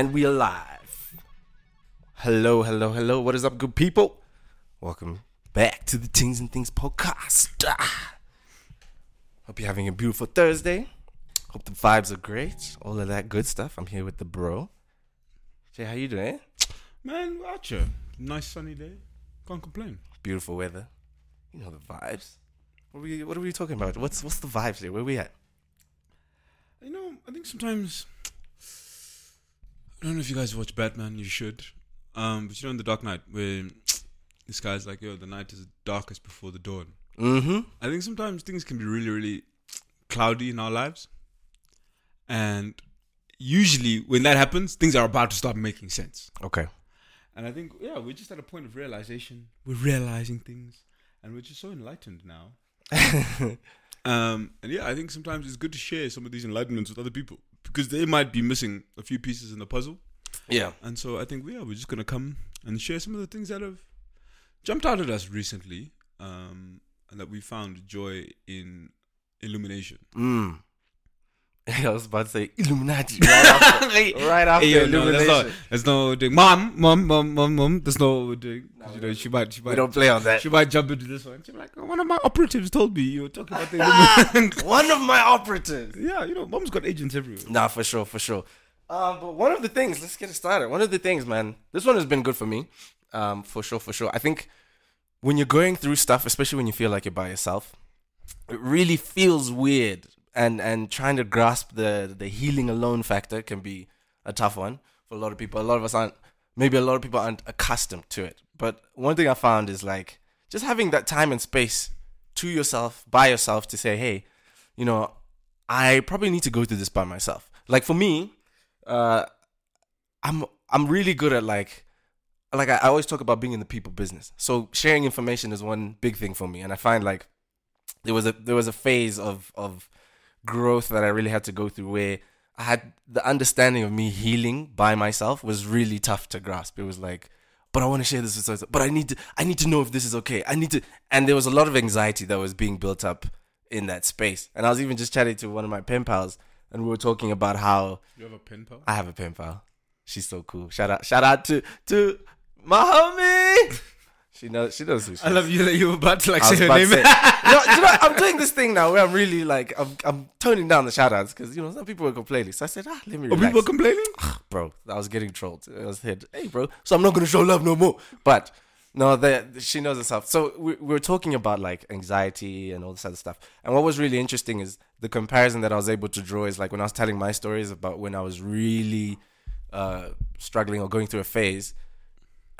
And we are live. Hello, hello, hello. What is up, good people? Welcome back to the Things and Things podcast. Ah. Hope you're having a beautiful Thursday. Hope the vibes are great. All of that good stuff. I'm here with the bro. Jay, how you doing? Man, out you. Nice sunny day. Can't complain. Beautiful weather. You know the vibes. What are we what are we talking about? What's what's the vibes here? Where we at? You know, I think sometimes I don't know if you guys watch Batman, you should. Um, but you know in the Dark Knight where this guy's like, yo, the night is darkest before the dawn. Mm-hmm. I think sometimes things can be really, really cloudy in our lives. And usually when that happens, things are about to start making sense. Okay. And I think, yeah, we're just at a point of realization. We're realizing things. And we're just so enlightened now. um, and yeah, I think sometimes it's good to share some of these enlightenments with other people because they might be missing a few pieces in the puzzle. Yeah. And so I think, yeah, we're just going to come and share some of the things that have jumped out at us recently um, and that we found joy in illumination. Mm. I was about to say Illuminati right after, right after Hey, yo, no, Illumination. there's no, there's no doing. Mom, mom, mom, mom, mom. There's no doing. you know, she might, she we don't play on that. she might jump into this one. She's like, oh, one of my operatives told me you were talking about the Illuminati. One of my operatives. yeah, you know, mom's got agents everywhere. Nah, for sure, for sure. Um, but one of the things, let's get it started. One of the things, man, this one has been good for me. Um, for sure, for sure. I think when you're going through stuff, especially when you feel like you're by yourself, it really feels weird. And and trying to grasp the the healing alone factor can be a tough one for a lot of people. A lot of us aren't. Maybe a lot of people aren't accustomed to it. But one thing I found is like just having that time and space to yourself, by yourself, to say, hey, you know, I probably need to go through this by myself. Like for me, uh, I'm I'm really good at like like I, always talk about being in the people business. So sharing information is one big thing for me, and I find like there was a there was a phase of of growth that I really had to go through where I had the understanding of me healing by myself was really tough to grasp. It was like, but I want to share this with someone. But I need to I need to know if this is okay. I need to and there was a lot of anxiety that was being built up in that space. And I was even just chatting to one of my pen pals and we were talking about how You have a pen pal? I have a pen pal. She's so cool. Shout out shout out to to my homie. She knows she knows who she I is. love you that you were about to like I was say her about to name. say- you know, you know, I'm doing this thing now where I'm really like I'm I'm toning down the shout outs because you know some people were complaining. So I said, ah, let me Are relax. people complaining? bro, I was getting trolled. I was hit. Hey, bro. So I'm not gonna show love no more. But no, the, she knows herself. So we, we were talking about like anxiety and all this other stuff. And what was really interesting is the comparison that I was able to draw is like when I was telling my stories about when I was really uh, struggling or going through a phase.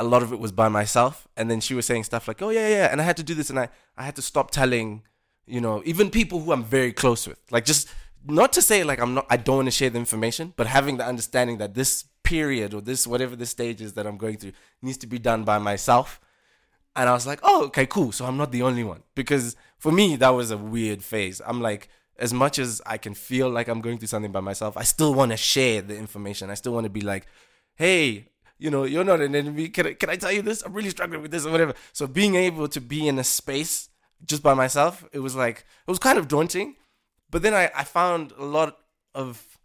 A lot of it was by myself, and then she was saying stuff like, "Oh yeah, yeah," and I had to do this, and I I had to stop telling, you know, even people who I'm very close with, like just not to say like I'm not, I don't want to share the information, but having the understanding that this period or this whatever the stage is that I'm going through needs to be done by myself. And I was like, oh, okay, cool. So I'm not the only one. Because for me, that was a weird phase. I'm like, as much as I can feel like I'm going through something by myself, I still want to share the information. I still want to be like, hey, you know, you're not an enemy. Can I, can I tell you this? I'm really struggling with this or whatever. So being able to be in a space just by myself, it was like, it was kind of daunting. But then I, I found a lot of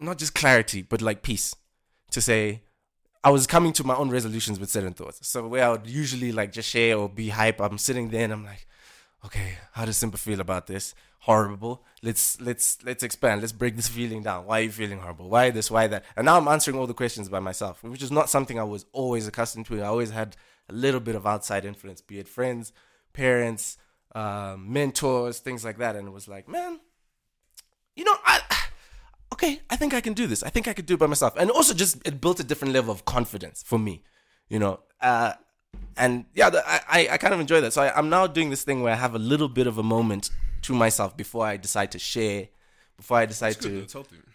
not just clarity, but like peace to say, I was coming to my own resolutions with certain thoughts. So where I would usually like just share or be hype, I'm sitting there and I'm like, okay, how does Simba feel about this? Horrible. Let's let's let's expand. Let's break this feeling down. Why are you feeling horrible? Why this? Why that? And now I'm answering all the questions by myself, which is not something I was always accustomed to. I always had a little bit of outside influence, be it friends, parents, um, mentors, things like that. And it was like, man, you know, I okay, I think I can do this. I think I could do it by myself. And also just it built a different level of confidence for me, you know. Uh, and yeah, I- I kind of enjoy that. So I, I'm now doing this thing where I have a little bit of a moment to myself before I decide to share, before I decide to.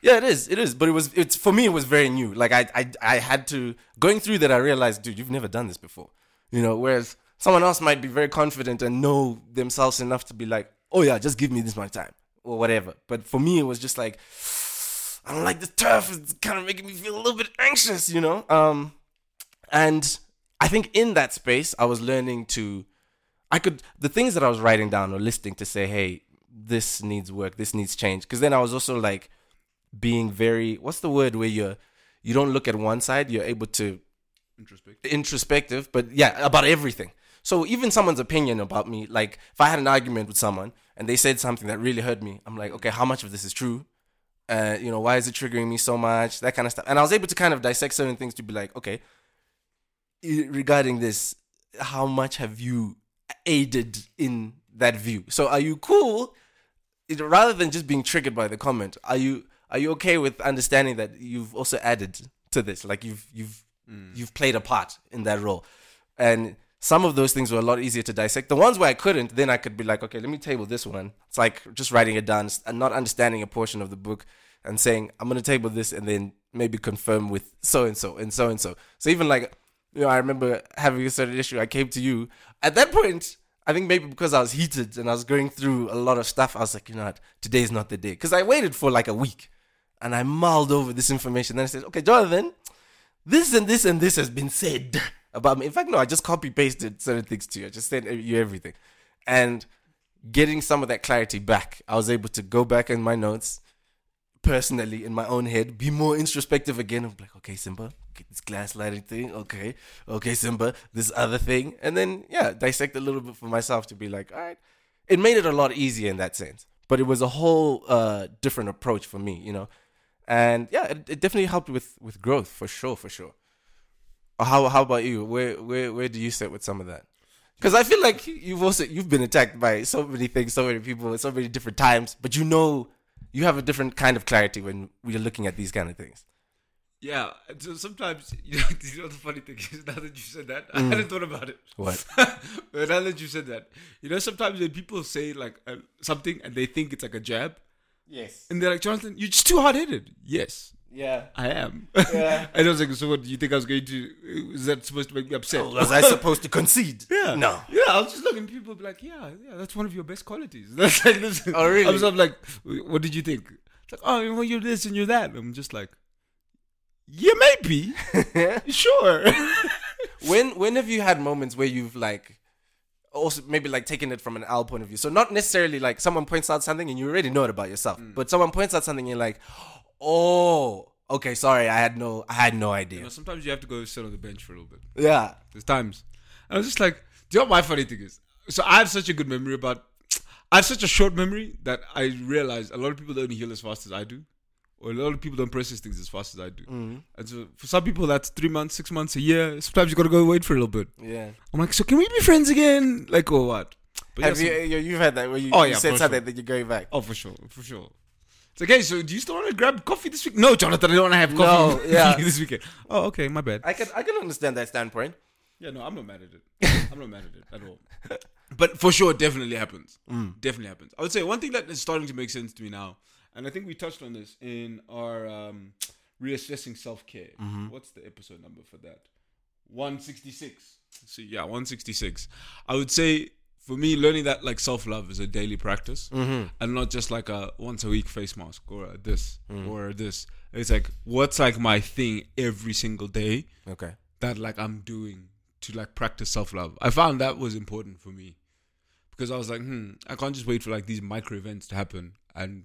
Yeah, it is. It is. But it was. It's for me. It was very new. Like I, I, I had to going through that. I realized, dude, you've never done this before. You know. Whereas someone else might be very confident and know themselves enough to be like, oh yeah, just give me this much time or whatever. But for me, it was just like, I don't like the turf. It's kind of making me feel a little bit anxious. You know. Um, and I think in that space, I was learning to. I could the things that I was writing down or listing to say, hey, this needs work, this needs change. Because then I was also like being very what's the word where you're you don't look at one side. You're able to Introspective. introspective, but yeah, about everything. So even someone's opinion about me, like if I had an argument with someone and they said something that really hurt me, I'm like, okay, how much of this is true? Uh, you know, why is it triggering me so much? That kind of stuff. And I was able to kind of dissect certain things to be like, okay, regarding this, how much have you aided in that view? So are you cool? It, rather than just being triggered by the comment, are you are you okay with understanding that you've also added to this? Like you've you've mm. you've played a part in that role, and some of those things were a lot easier to dissect. The ones where I couldn't, then I could be like, okay, let me table this one. It's like just writing it down and not understanding a portion of the book and saying I'm gonna table this and then maybe confirm with so and so and so and so. So even like you know, I remember having a certain issue. I came to you at that point. I think maybe because I was heated and I was going through a lot of stuff, I was like, you know what, today's not the day. Because I waited for like a week and I mulled over this information. Then I said, okay, Jonathan, this and this and this has been said about me. In fact, no, I just copy pasted certain things to you. I just sent you everything. And getting some of that clarity back, I was able to go back in my notes personally in my own head, be more introspective again. I'm like, okay, Simba, okay, this gaslighting thing, okay, okay, Simba, this other thing, and then yeah, dissect a little bit for myself to be like, all right. It made it a lot easier in that sense, but it was a whole uh, different approach for me, you know, and yeah, it, it definitely helped with with growth for sure, for sure. How how about you? Where where where do you sit with some of that? Because I feel like you've also you've been attacked by so many things, so many people, at so many different times, but you know you have a different kind of clarity when we're looking at these kind of things. Yeah, and so sometimes you know, you know the funny thing is now that you said that, I hadn't thought about it. What? but now that you said that, you know sometimes when people say like uh, something and they think it's like a jab, Yes. and they're like, Jonathan, you're just too hard headed. Yes, Yeah. I am. Yeah. and I was like, so what? Do you think I was going to? Is that supposed to make me upset? Oh, was I supposed to concede? Yeah. No. Yeah, I was just looking at people be like, yeah, yeah, that's one of your best qualities. That's like this. Oh, really? I was I'm like, what did you think? It's like, oh, well, you're this and you're that. I'm just like, yeah, maybe. sure. when when have you had moments where you've like also maybe like taken it from an Al point of view? So not necessarily like someone points out something and you already know it about yourself, mm. but someone points out something and you're like, oh, okay, sorry, I had no I had no you idea. know, sometimes you have to go sit on the bench for a little bit. Yeah. There's times. And I was just like, do you know what my funny thing is? So I have such a good memory about, I have such a short memory that I realize a lot of people don't heal as fast as I do. Or a lot of people don't process things as fast as I do. Mm. And so for some people, that's three months, six months, a year. Sometimes you got to go wait for a little bit. Yeah. I'm like, so can we be friends again? Like, or what? But Have yeah, you, so- you you've had that where you, Oh, you yeah, said something sure. that you're going back? oh, for sure, for sure. It's like, hey, so do you still want to grab coffee this week? No, Jonathan, I don't want to have No, coffee yeah. this weekend. Oh, okay, my bad. I can I can understand that standpoint. Yeah, no, I'm not mad at it. I'm not mad at it at all. But for sure, it definitely happens. Mm. Definitely happens. I would say one thing that is starting to make sense to me now, and I think we touched on this in our um, reassessing self care. Mm-hmm. What's the episode number for that? 166. So yeah, 166. I would say for me, learning that like self love is a daily practice, Mm-hmm. and not just like a once a week face mask or a this Mm. or this. It's like what's like my thing every single day Okay. that like I'm doing to like practice self love. I found that was important for me because I was like, hmm, I can't just wait for like these micro events to happen and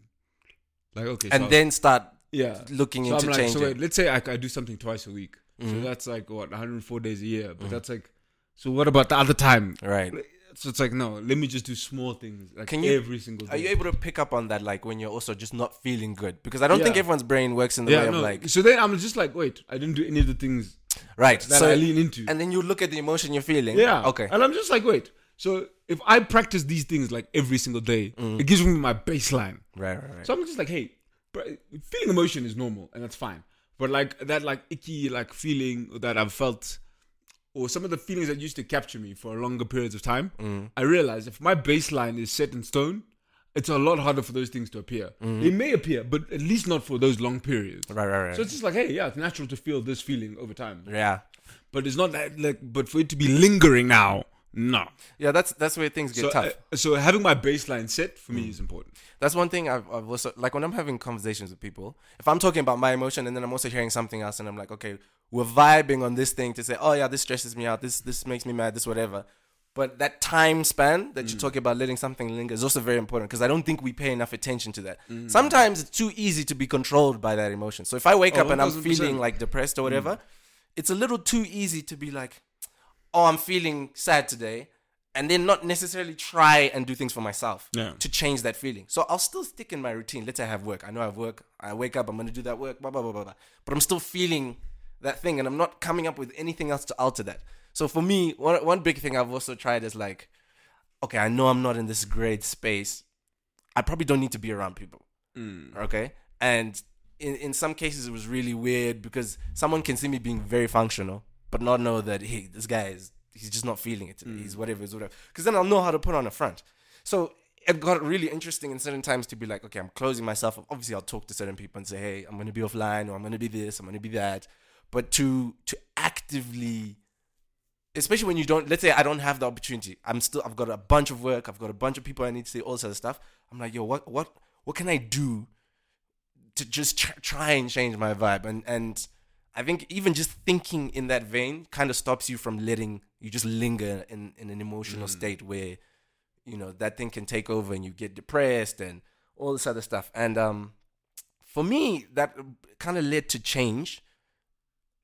like okay, And so- then start yeah, looking so into I'm like, changing. so wait, let's say I, I do something twice a week, so Mhm. that's like what 104 days a year, but Mhm. that's like, so what about the other time? right. So it's like no, let me just do small things like Can you- every single day. Are you able to pick up on that, like when you're also just not feeling good? Because I don't think everyone's brain works in the way yeah, of like, so then I'm just like, wait, I didn't do any of the things right. that so, I lean into. and then you look at the emotion you're feeling. Yeah. Okay. And I'm just like, wait. So if I practice these things like every single day, Mm. it gives me my baseline. Right, right, right. So I'm just like, hey, feeling emotion is normal and that's fine. But like that, like icky, like feeling that I've felt, or some of the feelings that used to capture me for longer periods of time, Mm. I realize if my baseline is set in stone, it's a lot harder for those things to appear. Mm-hmm. They may appear, but at least not for those long periods. right, right, right. So it's just like, hey, yeah, it's natural to feel this feeling over time, yeah. but it's not that like, but for it to be lingering now, no. Yeah, that's that's where things get So, tough. uh, so having my baseline set for Mm. me is important. That's one thing I've, I've also like when I'm having conversations with people. If I'm talking about my emotion and then I'm also hearing something else, and I'm like, okay, we're vibing on this thing to say, oh yeah, this stresses me out. This this makes me mad. This whatever. But that time span that you're talking about letting something linger is also very important because I don't think we pay enough attention to that. Sometimes it's too easy to be controlled by that emotion. So if I wake Oh, up and I'm feeling like depressed or whatever, it's a little too easy to be like, oh, I'm feeling sad today, and then not necessarily try and do things for myself Yeah. to change that feeling. So I'll still stick in my routine. Let's say I have work. I know I have work. I wake up, I'm going to do that work, blah, blah, blah, blah, blah. But I'm still feeling that thing, and I'm not coming up with anything else to alter that. So for me, one, one big thing I've also tried is like, okay, I know I'm not in this great space. I probably don't need to be around people Mm. okay and in, in some cases it was really weird because someone can see me being very functional but not know that hey this guy is he's just not feeling it today. Mm. he's whatever he's whatever. Because then i'll know how to put on a front. So it got really interesting in certain times to be like okay i'm closing myself up. Obviously i'll talk to certain people and say hey i'm going to be offline or i'm going to be this i'm going to be that. But to to actively especially when you don't let's say i don't have the opportunity i'm still i've got a bunch of work i've got a bunch of people i need to see all sorts of stuff. I'm like yo what what what can i do to just tr- try and change my vibe? And and i think even just thinking in that vein kind of stops you from letting you just linger in in an emotional state where you know that thing can take over and you get depressed and all this other stuff. And um for me that kind of led to change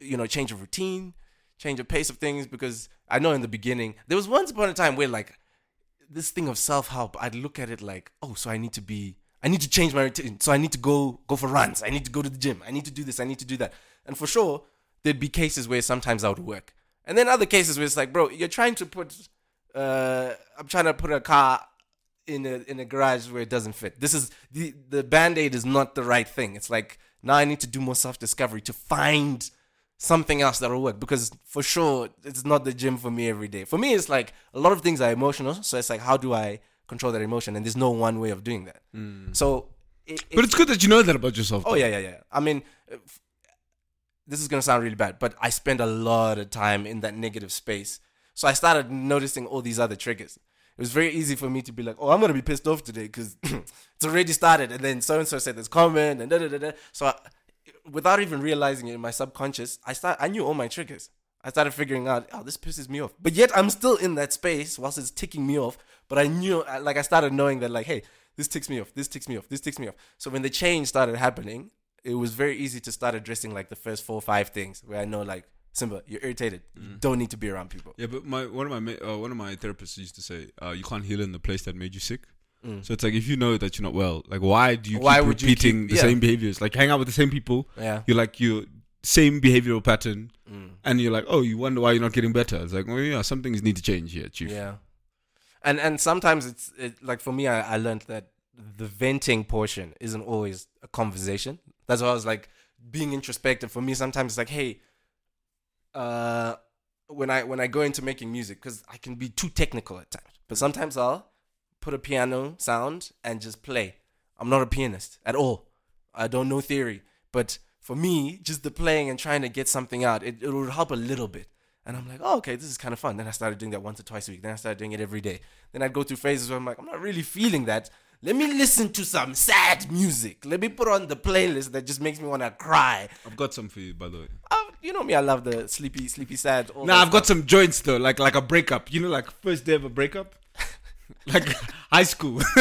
you know change of routine change of pace of things because i know in the beginning there was once upon a time where like this thing of self-help i'd look at it like oh so i need to be i need to change my routine. So i need to go go for runs. I need to go to the gym. I need to do this. I need to do that and for sure there'd be cases where sometimes i would work and then other cases where it's like bro you're trying to put uh i'm trying to put a car in a in a garage where it doesn't fit this is the the band-aid is not the right thing it's like now i need to do more self-discovery to find something else that'll work because for sure it's not the gym for me every day. For me, it's like a lot of things are emotional, so it's like how do I control that emotion? And there's no one way of doing that. So, it, But it's good that you know that about yourself. oh yeah, yeah, yeah. I mean, if- this is gonna sound really bad, but I spend a lot of time in that negative space. So I started noticing all these other triggers. It was very easy for me to be like, "Oh, I'm gonna be pissed off today because it's already started," and then so and so said this comment, and da da da da. So, I, without even realizing it in my subconscious, I start. I knew all my triggers. I started figuring out, oh, this pisses me off. But yet I'm still in that space whilst it's ticking me off. But I knew, like, I started knowing that, like, hey, this ticks me off. This ticks me off. This ticks me off. So when the change started happening, it was very easy to start addressing like the first four or five things where I know, like, Simba, you're irritated. You don't need to be around people. Yeah, but my one of my uh, one of my therapists used to say, uh, "You can't heal in the place that made you sick." Mm. So it's like if you know that you're not well, like why do you Why keep would you repeating keep- the yeah. same behaviors? Like hang out with the same people. Yeah. You're like you same behavioral pattern, Mm. and you're like, oh, you wonder why you're not getting better. It's like, well, yeah, some things need to change here, chief. Yeah. And and sometimes it's it, like for me, I, I learned that the venting portion isn't always a conversation. That's why I was like being introspective. For me, sometimes it's like, hey, uh, when I when I go into making music, because I can be too technical at times. But sometimes I'll put a piano sound and just play. I'm not a pianist at all. I don't know theory, but for me, just the playing and trying to get something out, it, it would help a little bit. And I'm like, oh, okay, this is kind of fun. Then I started doing that once or twice a week. Then I started doing it every day. Then I'd go through phases where I'm like, I'm not really feeling that. Let me listen to some sad music. Let me put on the playlist that just makes me want to cry. I've got some for you, by the way. Oh, you know me, I love the sleepy, sleepy sad. Nah, I've got some joints though, like like a breakup. You know, like first day of a breakup, like high school.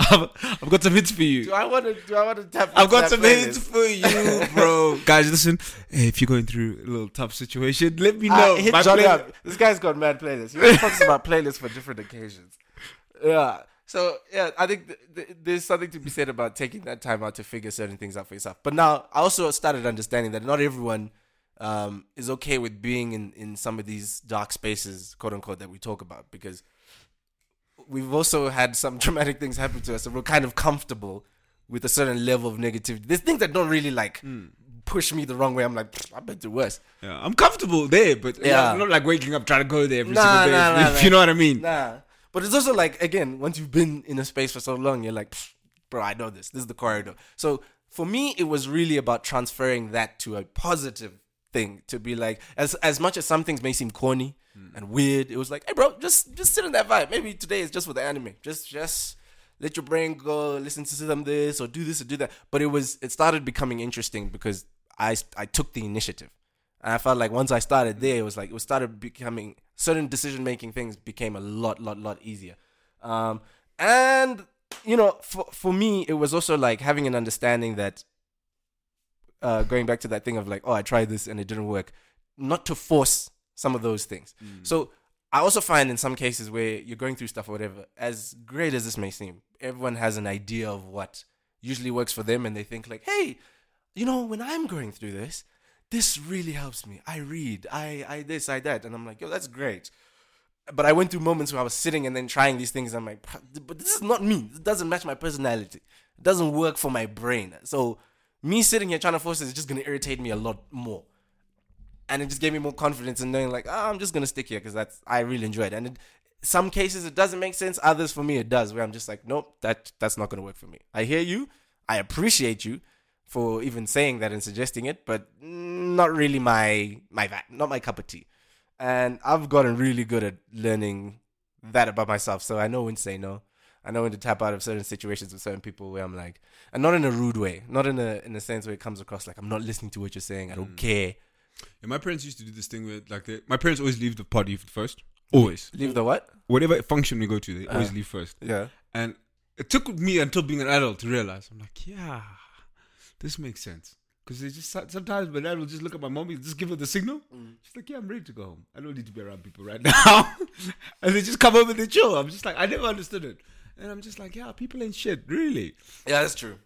I've, I've got some hits for you. Do I want to? Do I want to tap? I've got some playlist? hits for you, bro. Guys, listen. If you're going through a little tough situation, let me Ah, know. hit Johnny up. This guy's got mad playlists. He always talks about playlists for different occasions. Yeah. So yeah, I think th- th- there's something to be said about taking that time out to figure certain things out for yourself. But now I also started understanding that not everyone um, is okay with being in in some of these dark spaces, quote unquote, that we talk about because we've also had some traumatic things happen to us, and we're kind of comfortable with a certain level of negativity. There's things that don't really like push me the wrong way. I'm like, "Pfft, I bet it worse. Yeah, I'm comfortable there, but yeah. I'm not like waking up trying to go there every Nah, single day. nah, if, nah, if you know what I mean? Nah. But it's also like again, once you've been in a space for so long, you're like, bro, I know this. This is the corridor. So for me, it was really about transferring that to a positive thing. To be like, as as much as some things may seem corny hmm. and weird, it was like, hey, bro, just just sit in that vibe. Maybe today is just for the anime. Just just let your brain go, listen to some this or do this or do that. But it was it started becoming interesting because I I took the initiative. And I felt like once I started hmm. there, it was like it started becoming certain decision making things became a lot, lot, lot easier. Um, and you know, for for me, it was also like having an understanding that uh, going back to that thing of like, oh, I tried this and it didn't work, not to force some of those things. So I also find in some cases where you're going through stuff or whatever, as great as this may seem, everyone has an idea of what usually works for them, and they think like, hey, you know, when I'm going through this, this really helps me. I read, I, I this, I that, and I'm like, yo, that's great. But I went through moments where I was sitting and then trying these things. I'm like, but this is not me. It doesn't match my personality. It doesn't work for my brain. So me sitting here trying to force it is just gonna irritate me a lot more and it just gave me more confidence in knowing like oh, I'm just gonna stick here because that's I really enjoy it. And it, some cases it doesn't make sense. Others for me it does. Where I'm just like nope that that's not gonna work for me. I hear you. I appreciate you for even saying that and suggesting it, but not really my my not my cup of tea. And I've gotten really good at learning that about myself. So I know when to say no. I know when to tap out of certain situations with certain people where I'm like, and not in a rude way, not in a in a sense where it comes across like I'm not listening to what you're saying. I don't care. Yeah, my parents used to do this thing where, like, they, my parents always leave the party first. Always. Leave the what? Whatever function we go to, they always Uh. leave first. Yeah. And it took me until being an adult to realize, I'm like, yeah, this makes sense. Because they just sometimes my dad will just look at my mom, and just give her the signal. She's like, yeah, I'm ready to go home. I don't need to be around people right now. and they just come home and they chill. I'm just like, I never understood it. And I'm just like, yeah, people ain't shit, really. Yeah, that's true.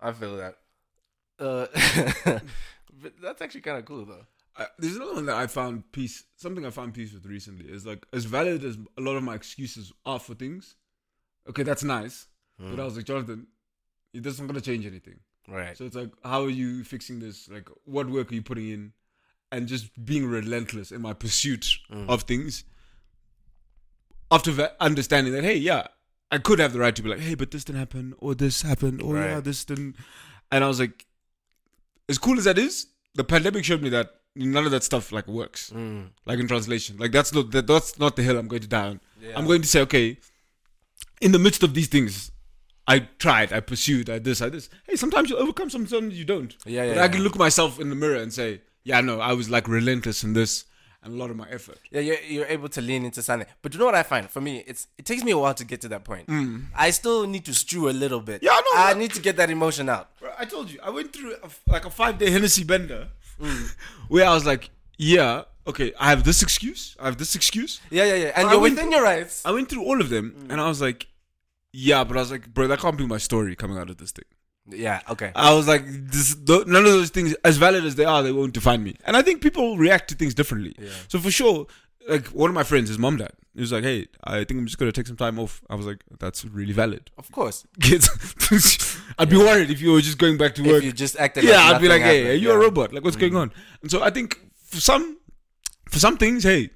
I feel that. Uh, but that's actually kind of cool though. I, there's another one that I found peace. Something I found peace with recently is like as valid as a lot of my excuses are for things. Okay, that's nice, but I was like Jonathan, it doesn't gonna change anything. Right. So it's like, how are you fixing this? Like, what work are you putting in? And just being relentless in my pursuit of things. After understanding that, hey, yeah, I could have the right to be like, hey, but this didn't happen, or this happened, or yeah, this didn't. And I was like, as cool as that is, the pandemic showed me that none of that stuff like works. Mm. Like in translation, like that's not that, that's not the hill I'm going to die on. Yeah. I'm going to say, okay, in the midst of these things, I tried, I pursued, I this, I this. Hey, sometimes you overcome, sometimes you don't. Yeah, yeah, But I can look myself in the mirror and say, yeah, no, I was like relentless in this and a lot of my effort. Yeah, you're, you're able to lean into something. But you know what I find? For me, it's it takes me a while to get to that point. Mm. I still need to stew a little bit. Yeah, I know, I but- need to get that emotion out. Bro, I told you, I went through a, like a five day Hennessy bender mm. where I was like, yeah, okay, I have this excuse, I have this excuse. Yeah, yeah, yeah. And I you're within your rights. I went through all of them mm. and I was like, yeah, but I was like, bro, that can't be my story coming out of this thing. Yeah, okay. I was like, this, th- none of those things, as valid as they are, they won't define me. And I think people react to things differently. Yeah. So for sure, like one of my friends, his mom, dad, he was like, hey, I think I'm just gonna take some time off. I was like, that's really valid. Of course. Kids, I'd be worried if you were just going back to work. If you just acted yeah, like I'd be like, nothing hey, are happened. you a robot? Like, what's going mm. on? And so I think for some, for some things, hey,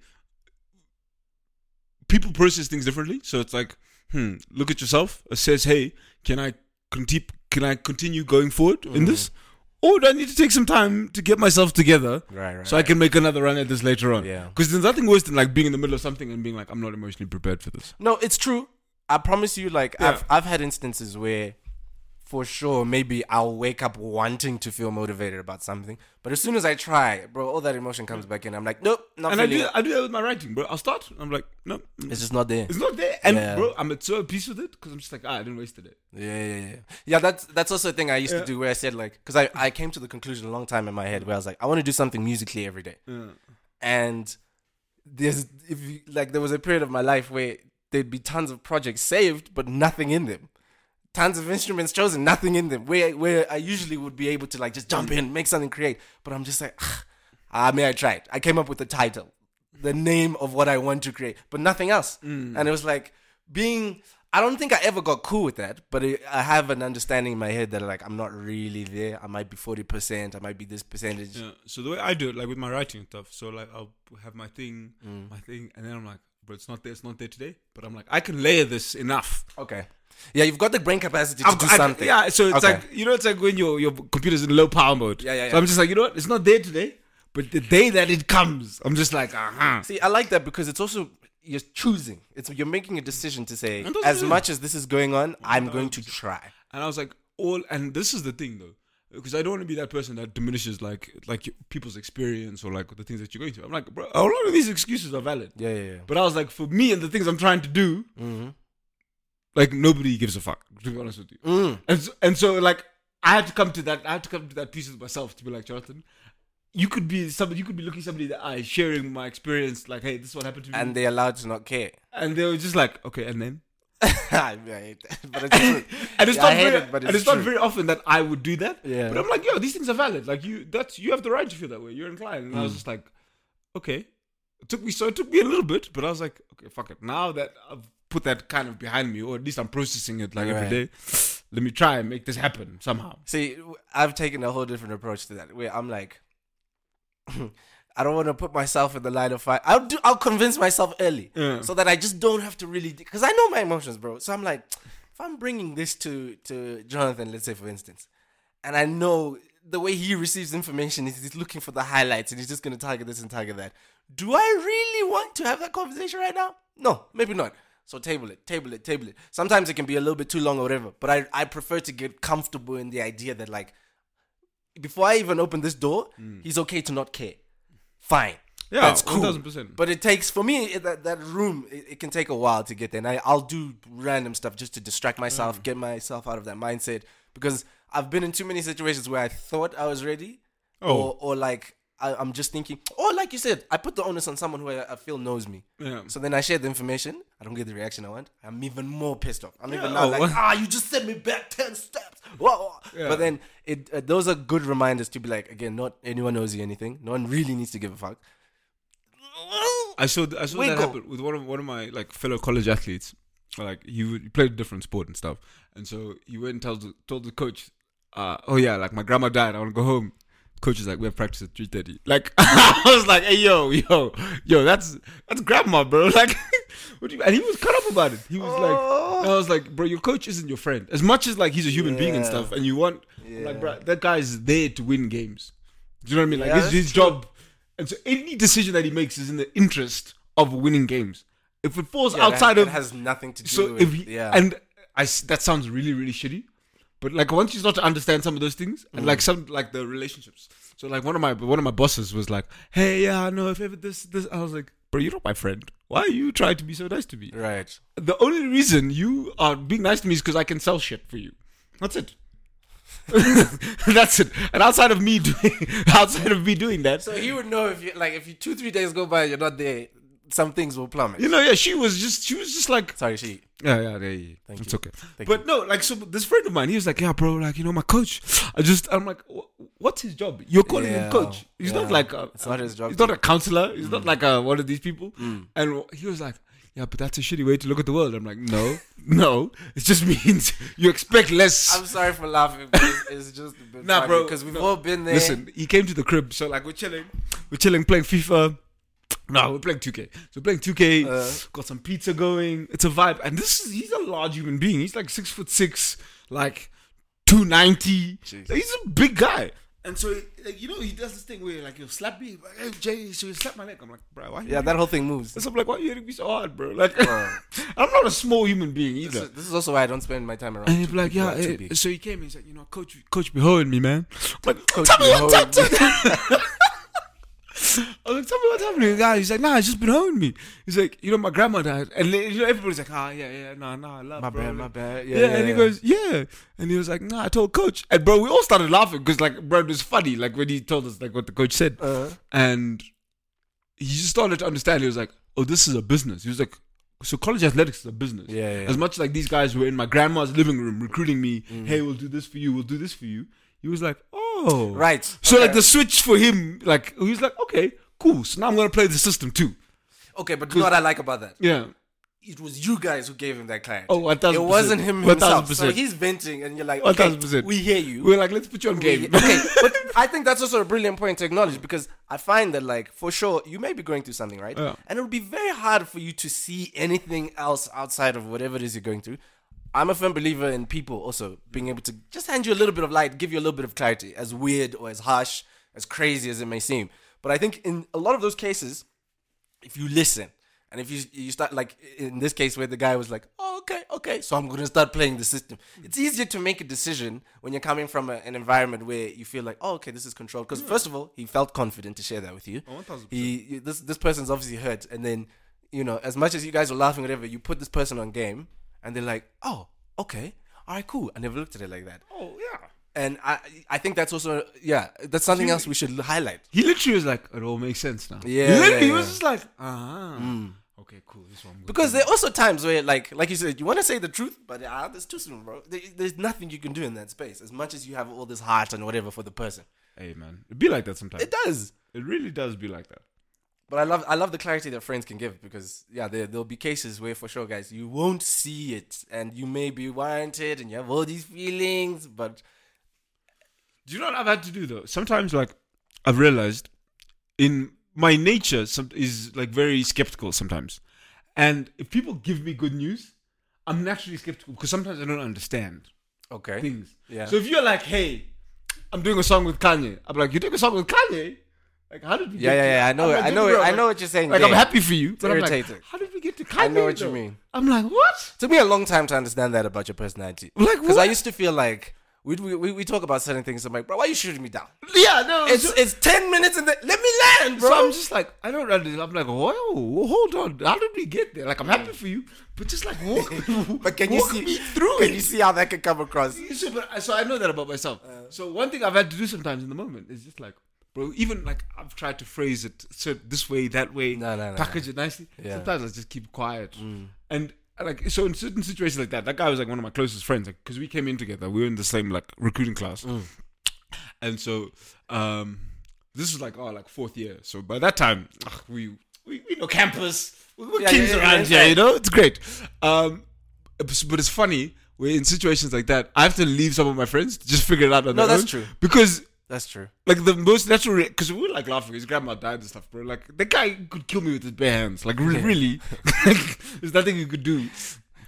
people process things differently. So it's like, hmm, look at yourself, assess, hey, can I continue? Can I continue going forward in this, or do I need to take some time to get myself together Right, right. so I can make another run at this later on? Yeah. Because there's nothing worse than like being in the middle of something and being like, I'm not emotionally prepared for this. No, it's true. I promise you, like Yeah. I've I've had instances where for sure maybe I'll wake up wanting to feel motivated about something. But as soon as I try, bro, all that emotion comes back in. I'm like, nope, not And I do, it. I do that with my writing, bro. I'll start. I'm like, no, It's just not there. it's not there. And Yeah. bro, I'm at so at peace with it because I'm just like, ah, I didn't waste it. Yeah, yeah, yeah. Yeah, that's that's also a thing I used Yeah. to do where I said like, because I I came to the conclusion a long time in my head where I was like, I want to do something musically every day. Yeah. and there's if you like there was a period of my life where there'd be tons of projects saved but nothing in them tons of instruments chosen nothing in them where where i usually would be able to like just jump in make something create. But i'm just like "Ah, i mean i tried. I came up with the title the name of what i want to create but nothing else. And it was like being i don't think i ever got cool with that but it, i have an understanding in my head that like i'm not really there. I might be 40% i might be this percentage. Yeah. So the way I do it, like with my writing stuff, so like I'll have my thing, Mm. my thing, and then I'm like, bro, it's not there, it's not there today. But I'm like, I can layer this enough. Okay. Yeah, you've got the brain capacity to I've do I- something. yeah. So it's Okay. like you know, it's like when your your computer's in low power mode. Yeah, yeah, So. I'm just like, you know what? It's not there today, but the day that it comes, I'm just like, uh huh. See, I like that because it's also you're choosing. It's you're making a decision to say, as much as this is going on, I'm going to try. And I was like, all, and this is the thing though. Because I don't want to be that person that diminishes like like people's experience or like the things that you're going through. I'm like, bro, a lot of these excuses are valid. Yeah, yeah, yeah. But I was like, for me and the things I'm trying to do, Mm-hmm. like nobody gives a fuck. To be honest with you, Mm. and so, and so like I had to come to that. I had to come to that peace with myself to be like, Jonathan, you could be somebody. You could be looking somebody that I sharing my experience. Like, hey, this is what happened to me, And they're allowed to not care. and they were just like, okay, and then. I hate that. But it's true. And it's Yeah, not very, it, but and it's not very often that I would do that. Yeah. But I'm like, yo, these things are valid. Like you, that's you have the right to feel that way. You're inclined. And I Mm. was just like, okay. It took me so it took me a little bit, but I was like, okay, fuck it. Now that I've put that kind of behind me, or at least I'm processing it like every Right. day, let me try and make this happen somehow. See, I've taken a whole different approach to that. Where I'm like, I don't want to put myself in the line of fire. I'll do. I'll convince myself early, Yeah. so that I just don't have to really. Because I know my emotions, bro. So I'm like, if I'm bringing this to to Jonathan, let's say for instance, and I know the way he receives information is he's looking for the highlights and he's just going to target this and target that. Do I really want to have that conversation right now? No, maybe not. So table it, table it, table it. Sometimes it can be a little bit too long or whatever, but I, I prefer to get comfortable in the idea that like before I even open this door, mm. he's okay to not care. Fine. Yeah, That's cool. 1000%. But it takes for me it- that that room. It, it can take a while to get there, and I, I'll do random stuff just to distract myself, get myself out of that mindset. Because I've been in too many situations where I thought I was ready, Oh. or or like I, I'm just thinking, oh, like you said, I put the onus on someone who I, I feel knows me. Yeah. So then I share the information. I don't get the reaction I want. I'm even more pissed off. I'm even now oh, like, ah, you just sent me back ten steps. Whoa. Yeah. But then it uh, those are good reminders to be like, again, not anyone knows you anything. No one really needs to give a fuck. I saw th- I saw that happen with one of one of my like fellow college athletes. Like he, would- he played a different sport and stuff, and so he went and told the, told the coach, uh, "Oh yeah, like my grandma died. I want to go home." Coach is like, "We have practice at 3.30. Like I was like, "Hey yo, yo, yo, that's that's grandma, bro." Like, what do you? And he was cut up about it. He was like, oh. I was like, "Bro, your coach isn't your friend. As much as like he's a human being and stuff, and you want, I'm like, Yeah. bro, that guy is there to win games. Do you know what I mean? Like Yeah, his, that's his true. job and so any decision that he makes is in the interest of winning games. If it falls Yeah, that- outside that of has nothing to do so with if he, yeah. and I that sounds really really shitty, but like once you start to understand some of those things and Mm. like some like the relationships. So like one of my one of my bosses was like, "Hey, yeah, I know if ever this this," I was like, "Bro, you're not my friend. Why are you trying to be so nice to me?" right. The only reason you are being nice to me is because I can sell shit for you. That's it. That's it. And outside of me doing outside of me doing that, So he would know if you like if you two three days go by you're not there, some things will plummet. you know, yeah, she was just she was just like Sorry, she. Yeah, yeah, yeah, yeah. Thank it's you. okay. Thank but no, like, so this friend of mine, he was like, "Yeah, bro, like, you know, my coach." I just, I'm like, "What's his job? You're calling him coach. He's not like, a, It's not his job He's not a counselor. He's not like a, one of these people." Mm. And he was like, "Yeah, but that's a shitty way to look at the world." I'm like, "No, no, it just means you expect less." I'm sorry for laughing, but it's, it's just a bit Nah, bro, because we've no. all been there. Listen, he came to the crib, so like we're chilling, we're chilling, playing FIFA. No, we're playing 2K. So we're playing 2K, Uh. got some pizza going. It's a vibe, and this is he's a large human being. He's like six foot six, like two ninety. Jeez. He's a big guy. And so, like, you know, he does this thing where like he'll slap me, like, hey Jay, so he slap my leg. I'm like, bro, why? yeah, hitting that whole thing moves. me?" So I'm like, why are you hitting me so hard, bro? Like, Bro. I'm not a small human being This either. is, this is also why I don't spend my time around. And he'd be like, yeah. who are too eh, big. so he came and he's like, you know, coach, coach, be holding me, man. I'm like, Coach tell me be what's up. holding I was like, tell me what's happening. Guy, he's like, nah, it's just been holding me. He's like, you know, my grandma died, and then, you know, everybody's like, ah, yeah, yeah, nah, nah, I love, my bro. bad, my bad. Yeah, Yeah, and he goes, yeah, and he was like, nah, I told coach, and bro, we all started laughing because like, bro, it was funny, like when he told us like what the coach said, Uh, and he just started to understand. He was like, oh, this is a business. He was like, so college athletics is a business. yeah, yeah. As much like these guys were in my grandma's living room recruiting me, Mm. hey, we'll do this for you, we'll do this for you. He was like, oh, Oh. right. So okay. like the switch for him, like he was like, okay, cool. So now I'm gonna play the system too. okay, but you know what I like about that? Yeah. It was you guys who gave him that clarity. Oh, one thousand it wasn't him One thousand himself. So he's venting, and you're like, okay, thousand percent. we hear you. We're like, let's put you on game. okay, but I think that's also a brilliant point to acknowledge because I find that, like, for sure, you may be going through something, right? Yeah. And it would be very hard for you to see anything else outside of whatever it is you're going through. I'm a firm believer in people also being able to just hand you a little bit of light, give you a little bit of clarity, as weird or as harsh, as crazy as it may seem. But I think in a lot of those cases, if you listen and if you you start like in this case where the guy was like, "Oh, okay, okay. So I'm gonna start playing the system. It's easier to make a decision when you're coming from a, an environment where you feel like, oh, okay, this is controlled. Because first of all, he felt confident to share that with you. Oh, He this this person's obviously hurt, and then you know, as much as you guys were laughing, whatever, you put this person on game, and they're like, oh, okay, all right, cool. I never looked at it like that, Oh yeah. and I I think that's also yeah, that's something else we should highlight. He literally was like, it all makes sense now. Yeah, He literally yeah, he was yeah. just like, ah. Okay, cool. This one. Because there are also times where, like, like you said, you want to say the truth, but ah, there's too soon, bro. There, there's nothing you can do in that space, as much as you have all this heart and whatever for the person. Hey man, it be like that sometimes. It does. It really does be like that. But I love, I love the clarity that friends can give because, yeah, there there'll be cases where, for sure, guys, you won't see it, and you may be warranted, and you have all these feelings, but Do you know what I've had to do though? Sometimes, like, I've realized in my nature some, is like very skeptical sometimes, and if people give me good news, I'm naturally skeptical because sometimes I don't understand okay, things. Yeah. So if you're like, "Hey, I'm doing a song with Kanye," I'm like, "You're doing a song with Kanye?" Like, how did we? yeah, get yeah, yeah. I know, it. I know, it. I know what you're saying. Like. I'm happy for you, but I'm like, how did we get to Kanye? I know what you mean. I'm like, what? took me a long time to understand that about your personality. Like, what? Because I used to feel like we we we talk about certain things. I'm like, bro, why are you shooting me down? Yeah, no, It's so- it's ten minutes and let me land, bro. So I'm just like, I don't understand. I'm like, whoa, hold on. How did we get there? Like, I'm happy for you, but just like walk, but can you walk see me through Can it? you see how that could come across? So, but, so I know that about myself. Uh. so one thing I've had to do sometimes in the moment is just like, bro, even like I've tried to phrase it so this way, that way, No, no, no, package it nicely. Yeah. Sometimes I just keep quiet. And like, so in certain situations like that, that guy was like one of my closest friends, like, because we came in together. We were in the same like recruiting class, and so um, this was like oh like fourth year. So by that time, ugh, we we, we know campus. We- We're Yeah, kings yeah, around yeah. here, you know. It's great. Um, but it's funny where in situations like that, I have to leave some of my friends to just figure it out on No, their that's true. Because That's true. like the most natural, because we were like laughing. His grandma died and stuff, bro. Like the guy could kill me with his bare hands. Like really, really, like, there's nothing you could do.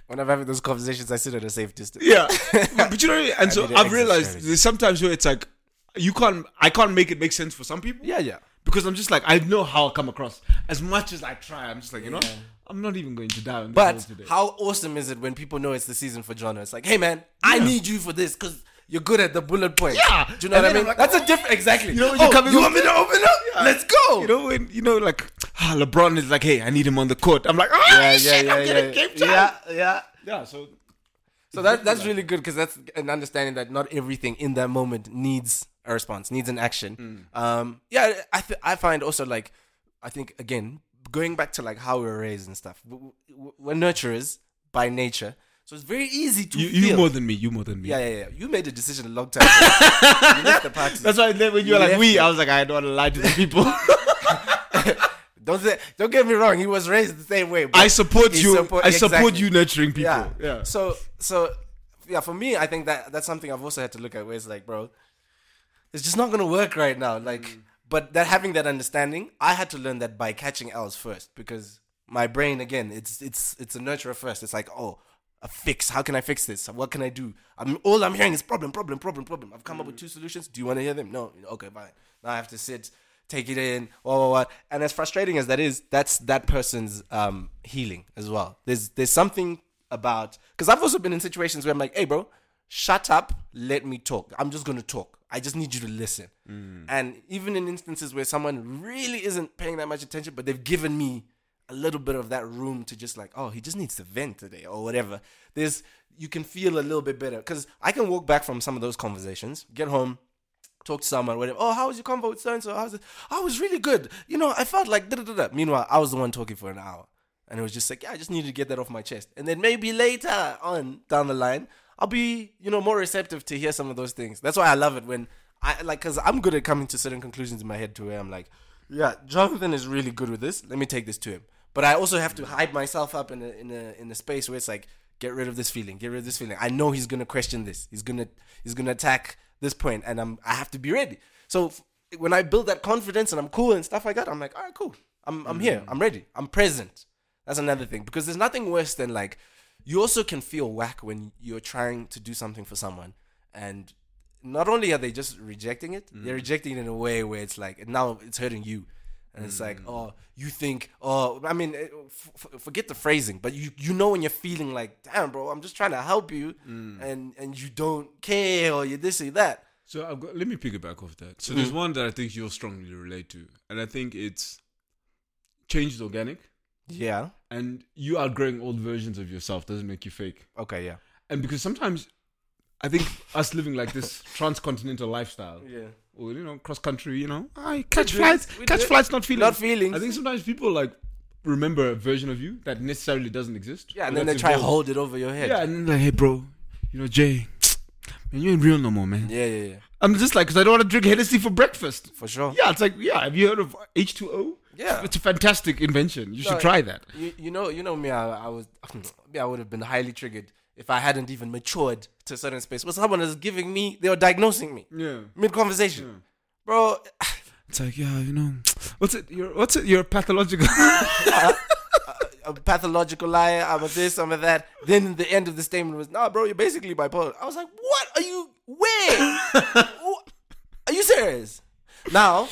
When I'm having those conversations, I sit at a safe distance. Yeah, but you know, what I mean? and so I've realized there's sometimes where it's like you can't, I can't make it make sense for some people. Yeah, yeah. because I'm just like I know how I come across. As much as I try, I'm just like you know, Yeah. I'm not even going to die on this But today. how awesome is it when people know it's the season for John? It's like, hey man, I need you for this because you're good at the bullet point. Yeah. Do you know And what I mean? Like, That's oh, a different. Exactly. You know oh, you you want me to open up? Let's go. You know when you know like ah, LeBron is like, hey, I need him on the court. I'm like, oh yeah, yeah, shit, yeah, I'm yeah, getting game time. yeah, yeah. yeah. So So that that's really good because that's an understanding that not everything in that moment needs a response, needs an action. Um, yeah, I th- I find also like I think again going back to like how we're raised and stuff. w- w- We're nurturers by nature, so it's very easy to you, feel. you more than me. You more than me. yeah, yeah, yeah. You made a decision a long time ago. you left the party. That's why when you were like we. I was like, I don't want to lie to the people. Don't say, don't get me wrong. He was raised the same way. I support you. support- I support you nurturing people. Yeah. Yeah. So so yeah, for me, I think that that's something I've also had to look at. Where it's like, bro, it's just not gonna work right now. Like, mm. but that having that understanding, I had to learn that by catching L's first because my brain again, it's it's it's a nurturer first. It's like, oh, a fix. How can I fix this? What can I do? I'm all I'm hearing is problem, problem, problem, problem. I've come up with two solutions. Do you want to hear them? No. Okay, fine. Now I have to sit, take it in, what, what, what. And as frustrating as that is, that's that person's um, healing as well. There's there's something about because I've also been in situations where I'm like, hey, bro, shut up, let me talk. I'm just gonna talk. I just need you to listen. And even in instances where someone really isn't paying that much attention, but they've given me a little bit of that room to just like, oh, he just needs to vent today or whatever. There's you can feel a little bit better because I can walk back from some of those conversations, get home, talk to someone, whatever. Oh, how was your convo with so and so? How's it? I was really good. You know, I felt like da da da. Meanwhile, I was the one talking for an hour, and it was just like, yeah, I just needed to get that off my chest. And then maybe later on down the line, I'll be you know more receptive to hear some of those things. That's why I love it when I like because I'm good at coming to certain conclusions in my head to where I'm like, yeah, Jonathan is really good with this. Let me take this to him. But I also have to hide myself up in a in a in a space where it's like, get rid of this feeling, get rid of this feeling. I know he's gonna question this. He's gonna he's gonna attack this point, and I'm I have to be ready. So f- when I build that confidence and I'm cool and stuff like that, I'm like, all right, cool. I'm I'm here. Mm. I'm ready. I'm present. That's another thing because there's nothing worse than like you also can feel whack when you're trying to do something for someone and not only are they just rejecting it, they're rejecting it in a way where it's like now it's hurting you. and it's Mm. like, oh, you think, oh, I mean, eh, f- f- forget the phrasing, but you you know when you're feeling like, damn, bro, I'm just trying to help you, Mm. and and you don't care or you this or that. So I've got, let me piggyback off that. So there's one that I think you'll strongly relate to, and I think it's change is organic, Yeah. and you outgrowing old versions of yourself doesn't make you fake. Okay. Yeah. And because sometimes, I think us living like this transcontinental lifestyle, Yeah. or you know, cross country, you know, I catch flights, catch do flights, not feelings. Not feelings. I think sometimes people like remember a version of you that necessarily doesn't exist. yeah, and then they try to hold it over your head. Yeah, and then like, hey, bro, you know, Jay, man, you ain't real no more, man. Yeah. Yeah. Yeah. I'm just like, because I don't want to drink Hennessy for breakfast. For sure. Yeah, it's like, yeah, have you heard of H2O? Yeah. It's a fantastic invention. You should try that. You, you know, you know me. I, I was, me. I would have been highly triggered if I hadn't even matured to a certain space. But someone is giving me, they were diagnosing me Yeah. mid conversation, bro. It's like, yeah, you know, what's it? You're, what's it? You're pathological. a pathological liar. I'm a this. I'm a that. Then the end of the statement was, "Nah, bro, you're basically bipolar." I was like, "What are you? Where? Are you serious?" Now,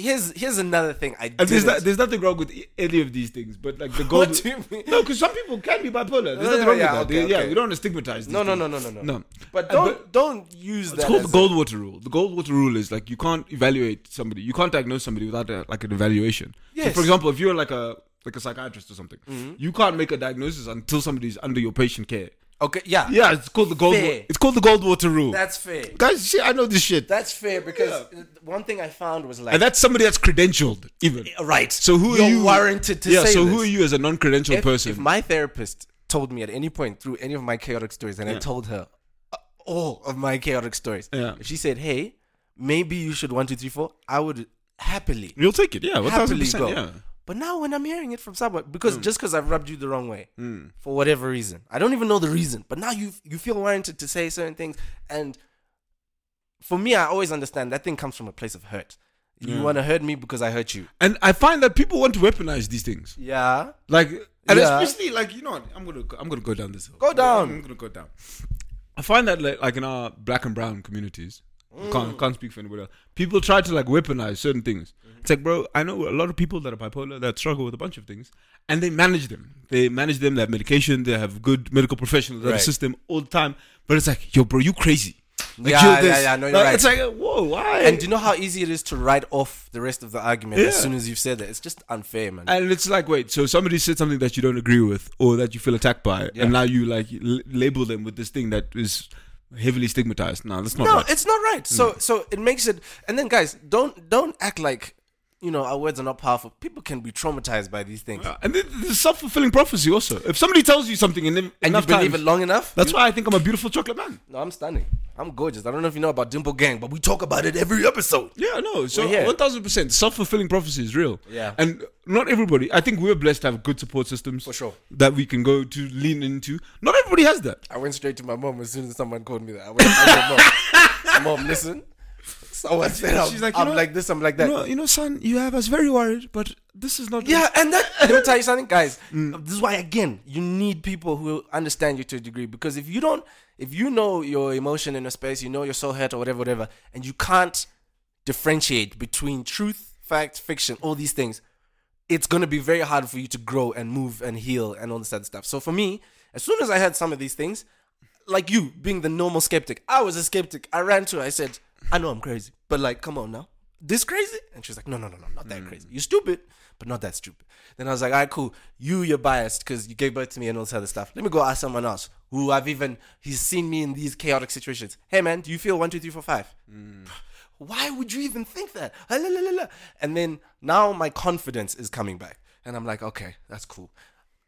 here's here's another thing I and there's, didn't- there's nothing wrong with any of these things, but like the What gold. do you mean? No, because some people can be bipolar. There's No, nothing wrong yeah, with that. okay, They- Yeah, okay. we don't want to stigmatize. These No, no, no, no, no, no. No. But don't but- don't use It's that. called the Goldwater rule. The Goldwater rule is like you can't evaluate somebody. You can't diagnose somebody without a, like an evaluation. So, Yes. Mm-hmm. for example, if you're like a like a psychiatrist or something, you can't make a diagnosis until somebody's under your patient care. Okay, yeah, Yeah, it's called the gold. Fair. It's called the Goldwater rule. that's fair. Guys, shit, I know this shit. That's fair because one thing I found was like, and that's somebody that's credentialed, even. right. So who You're are you? warranted to yeah. say so this. who are you as a non-credentialed if, person? if my therapist told me at any point through any of my chaotic stories, and I told her uh, all of my chaotic stories, Yeah. if she said, "Hey, maybe you should one, two, three, four, I would happily, You'll take it. Yeah, happily go. Yeah. But now when I'm hearing it from someone, because just because I've rubbed you the wrong way Hmm. for whatever reason, I don't even know the reason, but now you you feel warranted to say certain things, and for me, I always understand that thing comes from a place of hurt. You Yeah. want to hurt me because I hurt you. And I find that people want to weaponize these things. Yeah. Like, and Yeah. especially like you know, what, I'm gonna I'm gonna go down this hill. Go down. I'm gonna go down. I find that like, like in our black and brown communities, Mm. can't can't speak for anybody else. People try to like weaponize certain things. Mm-hmm. It's like, bro, I know a lot of people that are bipolar that struggle with a bunch of things, and they manage them. They manage them. They have medication. They have good medical professionals that Right. assist them all the time. But it's like, yo, bro, you crazy. Like, Yeah, you're yeah, yeah, no, you're Like, right. It's like, whoa, why? And do you know how easy it is to write off the rest of the argument as soon as you've said that? It's just unfair, man. And it's like, wait, so somebody said something that you don't agree with or that you feel attacked by, Yeah. and now you like l- label them with this thing that is heavily stigmatized. No, that's not no, right. it's not right. So so it makes it and then guys, don't don't act like you know our words are not powerful. People can be traumatized by these things. Uh, and the self fulfilling prophecy also. If somebody tells you something and, and you believe times, it long enough? that's you- why I think I'm a beautiful chocolate man. No, I'm stunning. I'm gorgeous. I don't know if you know about Dimple Gang, but we talk about it every episode. Yeah, no. So We're here. one thousand percent self fulfilling prophecy is real. Yeah. and not everybody. I think we're blessed to have good support systems For sure. that we can go to lean into. Not everybody has that. I went straight to my mom as soon as someone called me that. I went, I said, mom, mom, listen. Someone said I'm, She's like, you I'm know- like this, I'm like that. You know, you know, son, you have us very worried, but this is not. Yeah, and that let me tell you something, guys. Mm. This is why again you need people who understand you to a degree. Because if you don't, if you know your emotion in a space, you know you're so hurt or whatever, whatever, and you can't differentiate between truth, fact, fiction, all these things, it's gonna be very hard for you to grow and move and heal and all this other stuff. So for me, as soon as I heard some of these things, like you being the normal skeptic, I was a skeptic. I ran to her. I said, I know I'm crazy, but like, come on now. This crazy? And she's like, no, no, no, no, not that hmm. crazy. You're stupid, but not that stupid. Then I was like, all right, cool. You, you're biased because you gave birth to me and all this other stuff. Let me go ask someone else who I've even, he's seen me in these chaotic situations. Hey, man, do you feel one, two, three, four, five? Hmm. Why would you even think that? And then now my confidence is coming back. And I'm like, okay, that's cool.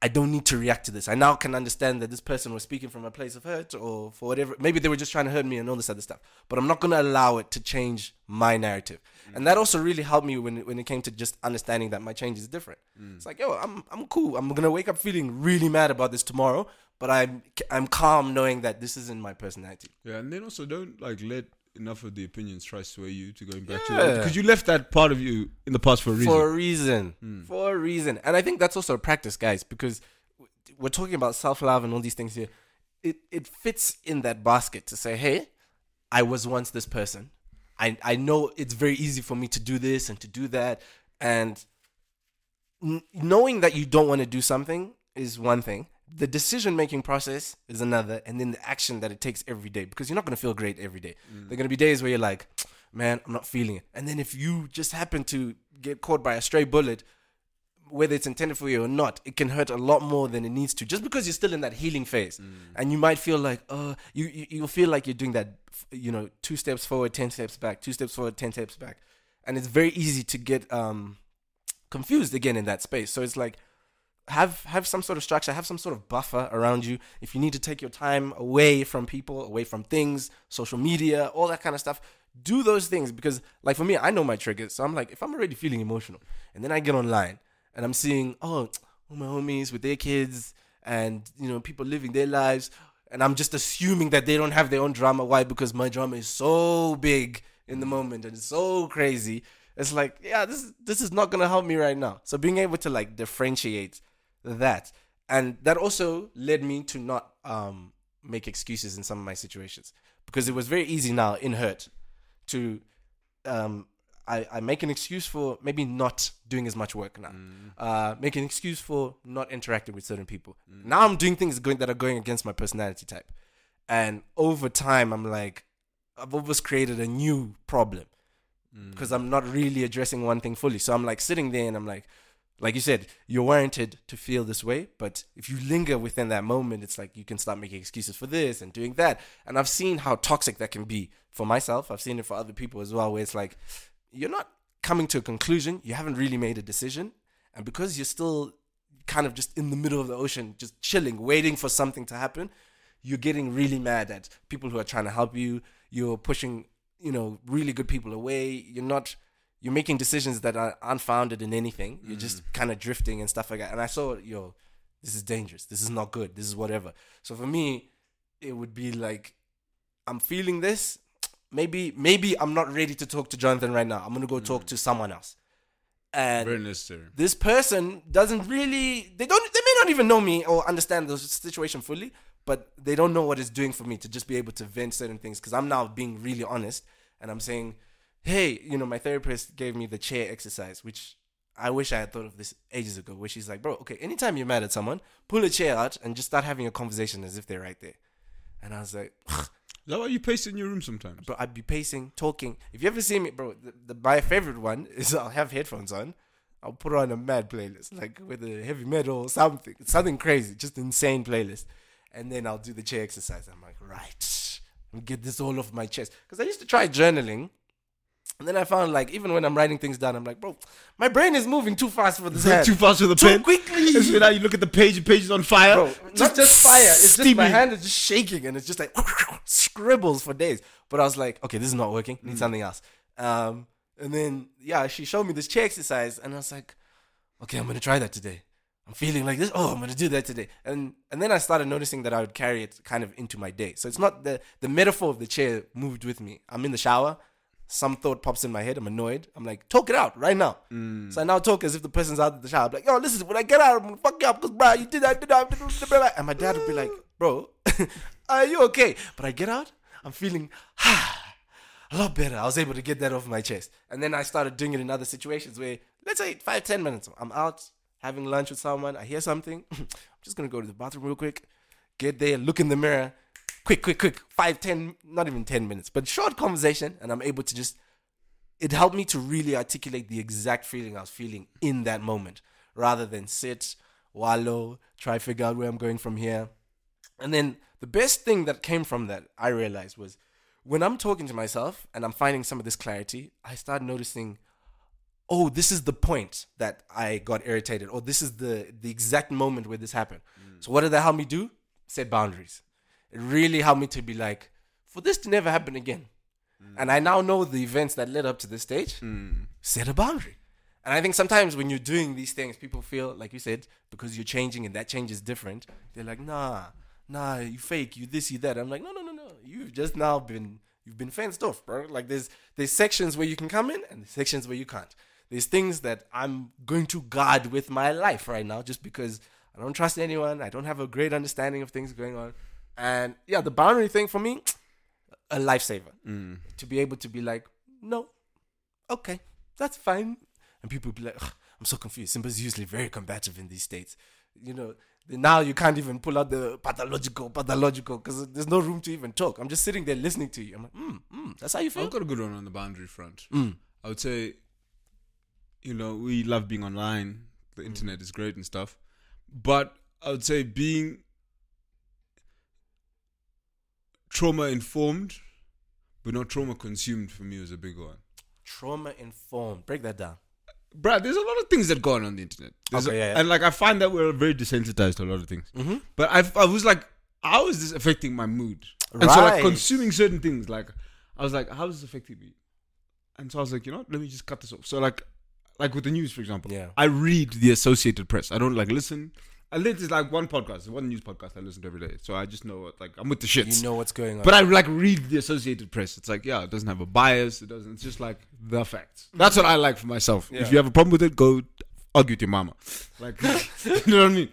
I don't need to react to this. I now can understand that this person was speaking from a place of hurt or for whatever. Maybe they were just trying to hurt me and all this other stuff. But I'm not going to allow it to change my narrative. Mm. And that also really helped me when it, when it came to just understanding that my change is different. Mm. It's like, yo, I'm I'm cool. I'm going to wake up feeling really mad about this tomorrow, but I'm I'm calm knowing that this isn't my personality. Yeah, and then also don't like let enough of the opinions try to sway you to going back to Yeah. it because you left that part of you in the past for a reason. For a reason. Hmm. For a reason. And I think that's also a practice, guys, because we're talking about self love and all these things here. It it fits in that basket to say, hey, I was once this person. I I know it's very easy for me to do this and to do that. And n- knowing that you don't want to do something is one thing. The decision making process is another, and then the action that it takes every day because you're not going to feel great every day. There are going to be days where you're like, man, I'm not feeling it. And then if you just happen to get caught by a stray bullet, whether it's intended for you or not, it can hurt a lot more than it needs to. Just because you're still in that healing phase, and you might feel like, uh, you you you'll feel like you're doing that, you know, two steps forward, ten steps back, two steps forward, ten steps back, and it's very easy to get um confused again in that space. So it's like have have some sort of structure, have some sort of buffer around you. If you need to take your time away from people, away from things, social media, all that kind of stuff, do those things because like for me, I know my triggers. So I'm like, if I'm already feeling emotional and then I get online and I'm seeing, oh, my homies with their kids and you know, people living their lives, and I'm just assuming that they don't have their own drama. Why? Because my drama is so big in the moment and it's so crazy. It's like, yeah, this this is not gonna help me right now. So being able to like differentiate that, and that also led me to not um make excuses in some of my situations because it was very easy now in hurt to um I, I make an excuse for maybe not doing as much work now. Uh, make an excuse for not interacting with certain people. Now I'm doing things going that are going against my personality type, and over time I'm like, I've almost created a new problem because I'm not really addressing one thing fully. So I'm like sitting there and I'm like, like you said, you're warranted to feel this way, but if you linger within that moment, it's like you can start making excuses for this and doing that. And I've seen how toxic that can be for myself. I've seen it for other people as well, where it's like you're not coming to a conclusion, you haven't really made a decision, and because you're still kind of just in the middle of the ocean, just chilling, waiting for something to happen, you're getting really mad at people who are trying to help you. You're pushing, you know, really good people away. You're not you're making decisions that are unfounded in anything. You're just mm. kind of drifting and stuff like that. And I saw, yo, this is dangerous. This is not good. This is whatever. So for me, it would be like, I'm feeling this. Maybe, maybe I'm not ready to talk to Jonathan right now. I'm gonna go mm. talk to someone else. And this person doesn't really they don't they may not even know me or understand the situation fully but they don't know what it's doing for me to just be able to vent certain things because i'm now being really honest and i'm saying hey you know my therapist gave me the chair exercise which i wish i had thought of this ages ago where she's like bro okay anytime you're mad at someone pull a chair out and just start having a conversation as if they're right there and i was like Is that why you pace in your room sometimes? bro, I'd be pacing, talking. If you ever see me, bro, the, the, my favorite one is I'll have headphones on. I'll put on a mad playlist, like with a heavy metal or something, something crazy, just insane playlist. And then I'll do the chair exercise. I'm like, right, get this all off my chest. Because I used to try journaling. And then I found like even when I'm writing things down, I'm like, bro, my brain is moving too fast for this hand. Too fast for the Too pen. quickly. It's when now you look at the page, the page is on fire. Bro, not just fire. It's just my hand is just shaking and it's just like scribbles for days. But I was like, okay, this is not working. Need something else. Um, and then yeah, she showed me this chair exercise, and I was like, okay, I'm gonna try that today. I'm feeling like this. Oh, I'm gonna do that today. And and then I started noticing that I would carry it kind of into my day. So it's not the the metaphor of the chair moved with me. I'm in the shower. Some thought pops in my head. I'm annoyed. I'm like, talk it out right now. Mm. So I now talk as if the person's out of the shower. I'm like, yo, listen, when I get out, I'm gonna fuck you up because, bro, you did that, did that, did that, did that. And my dad would be like, bro, are you okay? But I get out, I'm feeling a lot better. I was able to get that off my chest. And then I started doing it in other situations where, let's say, five, ten minutes, I'm out having lunch with someone, I hear something, I'm just gonna go to the bathroom real quick, get there, look in the mirror, quick, quick, quick, five, ten, not even ten minutes, but short conversation, and I'm able to just it helped me to really articulate the exact feeling I was feeling in that moment rather than sit, wallow, try figure out where I'm going from here. And then the best thing that came from that I realized was when I'm talking to myself and I'm finding some of this clarity, I start noticing, oh, this is the point that I got irritated, or this is the the exact moment where this happened. Mm. So what did that help me do? Set boundaries. It really helped me to be like, for this to never happen again. Mm. And I now know the events that led up to this stage. Mm. Set a boundary. And I think sometimes when you're doing these things, people feel, like you said, because you're changing and that change is different, they're like, nah, nah, you fake, you this, you that. I'm like, no, no, no, no. You've just now been you've been fenced off, bro. Like there's there's sections where you can come in and sections where you can't. There's things that I'm going to guard with my life right now just because I don't trust anyone. I don't have a great understanding of things going on. And yeah, the boundary thing for me, a lifesaver. To be able to be like, no, okay, that's fine. and people be like, I'm so confused. Simba's usually very combative in these states. You know, now you can't even pull out the pathological, pathological, because there's no room to even talk. I'm just sitting there listening to you. I'm like, mm, mm, that's how you feel. I've got a good one on the boundary front. Mm. I would say, you know, we love being online. The Mm. internet is great and stuff, but I would say being trauma informed, but not trauma consumed for me was a big one. Trauma informed. Break that down. Brad, there's a lot of things that go on on the internet. There's Okay, a- yeah, yeah. And like I find that we're very desensitized to a lot of things. Mm-hmm. But I, I was like, how is this affecting my mood? And so like consuming certain things, like I was like, how is this affecting me? And so I was like, you know, what? let me just cut this off. So like, like with the news, for example, Yeah. I read the Associated Press. I don't like listen. I listen to like one podcast, one news podcast I listen to every day. So I just know what like I'm with the shits. You know what's going on. But I like read the Associated Press. It's like, yeah, it doesn't have a bias. It doesn't. It's just like the facts. Mm-hmm. That's what I like for myself. Yeah. If you have a problem with it, go argue with your mama. Like, you know what I mean?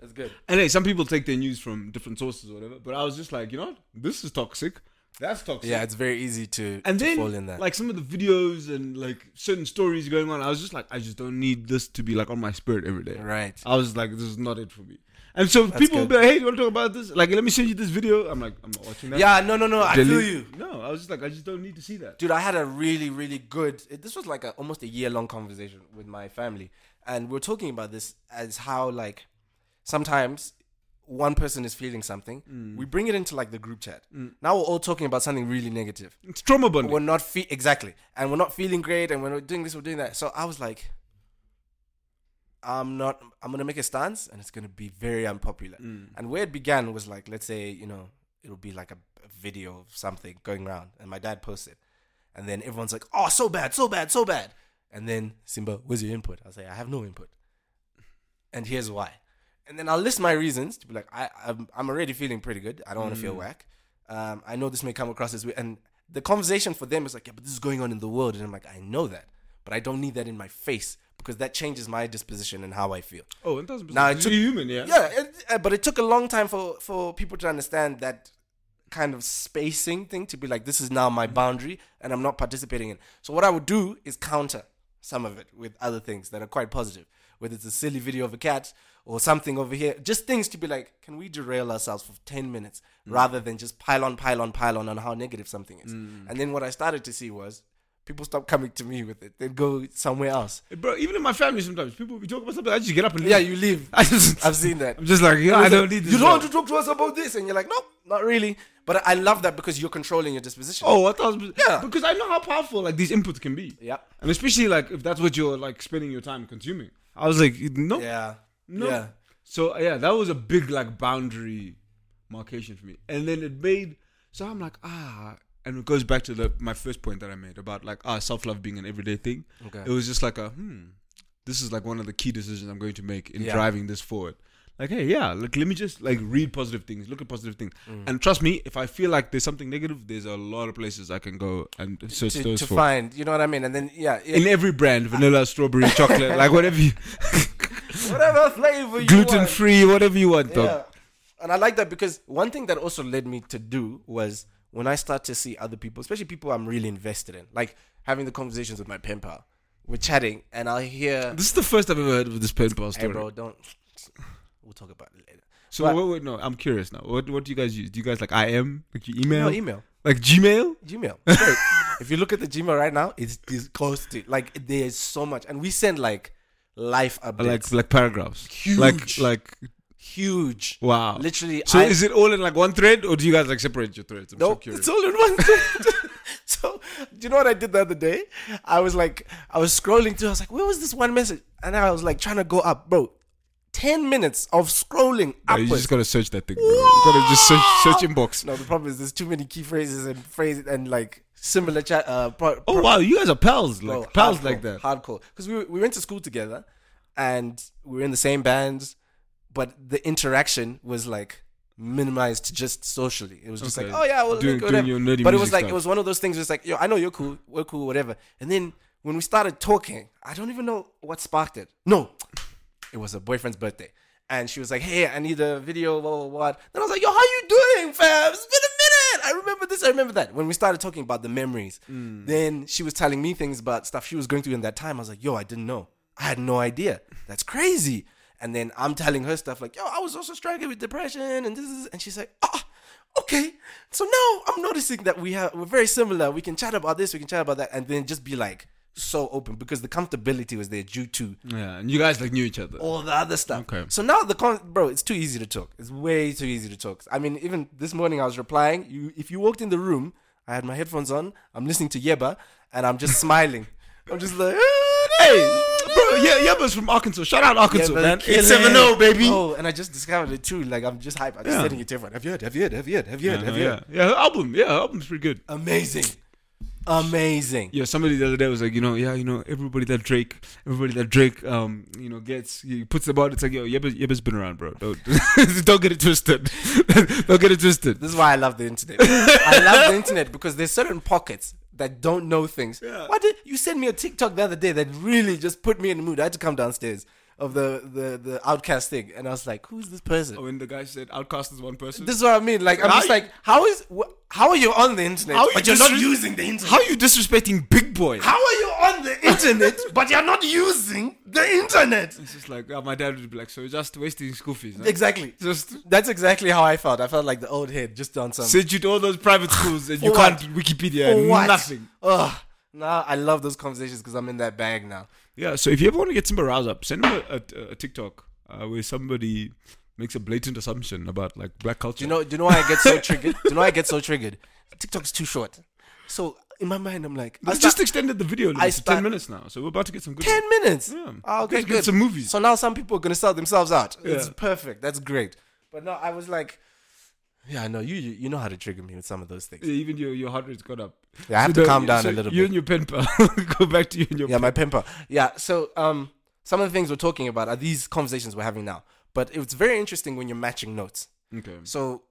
that's good. And hey, some people take their news from different sources or whatever. But I was just like, you know, what? this is toxic. That's toxic. Yeah, it's very easy to, And to then, fall in that. like some of the videos and like certain stories going on, I was just like, I just don't need this to be like on my spirit every day. right. I was like, this is not it for me. And so people will be like, hey, you want to talk about this? Like, let me send you this video. I'm like, I'm not watching that. Yeah, no, no, no. I feel you. No, I was just like, I just don't need to see that. Dude, I had a really, really good. It, this was like a, almost a year long conversation with my family, and we are talking about this as how like sometimes one person is feeling something, Mm. we bring it into like the group chat. Now we're all talking about something really negative. It's trauma bonding. We're not fe- exactly, and we're not feeling great, and we're not doing this, we're doing that. So I was like, I'm not. I'm gonna make a stance, and it's gonna be very unpopular. Mm. And where it began was like, let's say, you know, it'll be like a, a video of something going around, and my dad posts it, and then everyone's like, "Oh, so bad, so bad, so bad," and then Simba, where's your input? I say, I have no input, and here's why. And then I'll list my reasons to be like, I, I'm, I'm already feeling pretty good. I don't want to feel whack. Um, I know this may come across as weird, and the conversation for them is like, yeah, but this is going on in the world, and I'm like, I know that, but I don't need that in my face because that changes my disposition and how I feel. Oh, it doesn't. Now, it took- human, yeah. Yeah, it, uh, but it took a long time for for people to understand that kind of spacing thing to be like, this is now my boundary, and I'm not participating in. So what I would do is counter some of it with other things that are quite positive, whether it's a silly video of a cat or something over here, just things to be like, can we derail ourselves for ten minutes mm. rather than just pile on, pile on, pile on on how negative something is. Mm. And then what I started to see was. People stop coming to me with it. They'd go somewhere else. Bro, even in my family, sometimes people we talk about something. I just get up and leave. Yeah, you leave. I just, I've seen that. I'm just like, yeah, I don't like, need this. You don't want to talk to us about this, and you're like, nope, not really. But I love that because you're controlling your disposition. Oh, thousand percent. Yeah. Because I know how powerful like these inputs can be, yeah, and especially like if that's what you're like spending your time consuming. I was like, no, yeah, no. yeah. So uh, yeah, that was a big like boundary marcation for me, and then it made. So I'm like, ah, and it goes back to the my first point that I made about like ah self love being an everyday thing. Okay. It was just like a hmm, this is like one of the key decisions I'm going to make in Yeah. driving this forward. Like, hey, yeah, like let me just like read positive things, look at positive things, Mm. and trust me, if I feel like there's something negative, there's a lot of places I can go and search To, those to for. find, you know what I mean, and then yeah, yeah in every brand, vanilla, strawberry, chocolate, like whatever you, whatever flavor you gluten free, whatever you want, dog. Yeah, and I like that because one thing that also led me to do was when I start to see other people, especially people I'm really invested in, like having the conversations with my pen pal. We're chatting, and I'll hear, This is the first I've ever heard of this pen pal story. "Hey, bro, don't." We'll talk about it later. So But- wait, wait, no, I'm curious now. What what do you guys use? Do you guys like IM, like your email, No email. like Gmail? Gmail. If you look at the Gmail right now, it's disgusting. Like there's so much, and we send like life updates. like like paragraphs? Huge. Like like huge. wow. Literally. So I, is it all in like one thread, or do you guys like separate your threads? I'm so Nope, curious. it's all in one. Thread. so, do you know what I did the other day? I was like, I was scrolling through. I was like, where was this one message? And I was like, trying to go up, bro. Ten minutes of scrolling you upwards. just gotta search that thing. Bro. You gotta just search search inbox. no, the problem is there's too many key phrases and phrases and like similar chat. Uh, pro- Oh wow, you guys are pals, like Bro, pals hardcore, like that. Hardcore. Because we, we went to school together and we were in the same bands, but the interaction was like minimized to just socially. It was just Okay. like, oh yeah, well, Doing- like, doing your nerdy but it was like, stuff. it was one of those things where it's like, yo, I know you're cool, we're cool, whatever. And then when we started talking, I don't even know what sparked it. No, it was a boyfriend's birthday. And she was like, hey, I need a video, blah, blah, blah. Then I was like, yo, how you doing, fam? It's been a minute. I remember this, I remember that. When we started talking about the memories, Mm. then she was telling me things about stuff she was going through in that time. I was like, yo, I didn't know. I had no idea. That's crazy. And then I'm telling her stuff like, yo, I was also struggling with depression and this is, and she's like, ah, okay. So now I'm noticing that we have, we're very similar. We can chat about this, we can chat about that, and then just be like so open because the comfortability was there due to Yeah, and you guys like knew each other. all the other stuff. Okay. So now the con, bro, it's too easy to talk. It's way too easy to talk. I mean, even this morning I was replying. You, if you walked in the room, I had my headphones on. I'm listening to Yebba, and I'm just smiling. I'm just like, Hey, bro, yeah, Yebba's from Arkansas. Shout out Arkansas, Yebba man. killing Eight seven oh, zero, baby. Oh, and I just discovered it too. Like I'm just hype. I'm just Yeah. sending it to everyone. Have you heard? Have you heard? Have you heard? Have you heard? Have you yeah, heard? yeah, yeah. Her album, yeah, her album's pretty good. Amazing, amazing. Yeah, somebody the other day was like, you know, yeah, you know, everybody that Drake, everybody that Drake, um, you know, gets, he puts them out. It's like, yo, Yebba, Yebba's been around, bro. Don't, don't get it twisted. don't get it twisted. This is why I love the internet. I love the internet because there's certain pockets that don't know things. Yeah. Why did you send me a TikTok the other day that really just put me in the mood? I had to come downstairs of the the the OutKast thing, and I was like, "Who's this person?" Oh, when the guy said OutKast is one person. This is what I mean. Like, I'm How just you- like, how is wh- how are you on the internet, How you but you're not disres- using the internet? How are you disrespecting Big Boi? How are you on the internet, but you're not using the internet? It's just like, uh, my dad would be like, so you're just wasting school fees. Huh? Exactly. Just That's exactly how I felt. I felt like the old head just on some. send you to all those private schools and you For can't? Wikipedia For what? nothing. Ugh. Now I love those conversations because I'm in that bag now. Yeah, so if you ever want to get somebody roused up, send them a, a, a TikTok uh, where somebody makes a blatant assumption about like black culture. Do you know? Do you know why I get so triggered? Do you know why I get so triggered? TikTok's too short. So in my mind, I'm like, I just extended the video I to ten minutes now, so we're about to get some good. ten minutes. Yeah. Oh, okay, good. some movies. So now some people are gonna sell themselves out. It's perfect. That's great. But no, I was like, yeah, I know you. You you know how to trigger me with some of those things. Yeah, even your your heart rate's gone up. Yeah, I have So to calm down so a little You bit. You and your pen pal go back to you and your. Yeah, my pimper. Yeah. So um, some of the things we're talking about are these conversations we're having now. But it's very interesting when you're matching notes. Okay. So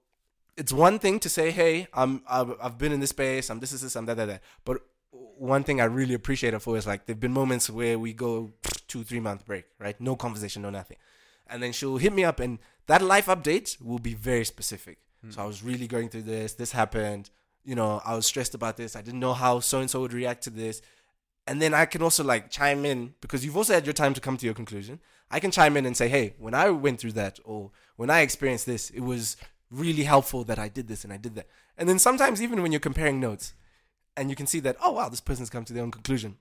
it's one thing to say, "Hey, I'm I've, been in this space. I'm this is this. I'm that that that." But one thing I really appreciate her for is like there've been moments where we go two three month break, right? No conversation, no nothing, and then she'll hit me up, and that life update will be very specific. So I was really going through this. This happened. You know, I was stressed about this. I didn't know how so and so would react to this. And then I can also like chime in because you've also had your time to come to your conclusion. I can chime in and say, hey, when I went through that or when I experienced this, it was really helpful that I did this and I did that. And then sometimes even when you're comparing notes and you can see that, oh wow, this person's come to their own conclusion.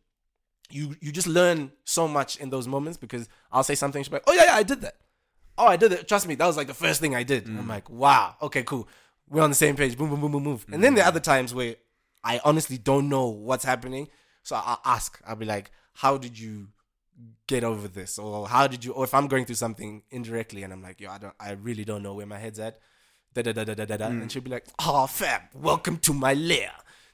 You you just learn so much in those moments because I'll say something, she'll be like, oh yeah, yeah, I did that. Oh, I did it. Trust me, that was like the first thing I did. And I'm mm. like, wow, okay, cool. We're on the same page. Boom, boom, boom, boom, move. And then there are mm. other times where I honestly don't know what's happening. So I'll ask. I'll be like, how did you get over this? Or how did you or if I'm going through something indirectly and I'm like, yo, I don't I really don't know where my head's at. Da da da da da da da. And mm. she'll be like, Oh fam, welcome to my lair.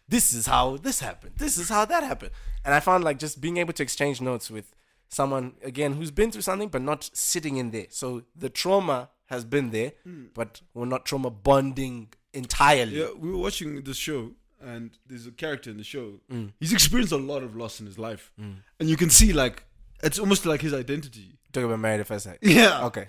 This is how this happened. This is how that happened. And I found like just being able to exchange notes with someone again who's been through something but not sitting in there. So the trauma has been there, but we're not trauma bonding entirely. Yeah, we were watching the show, and there's a character in the show. Mm. He's experienced a lot of loss in his life, and you can see like it's almost like his identity. Talking about married at first sight. Yeah. Okay.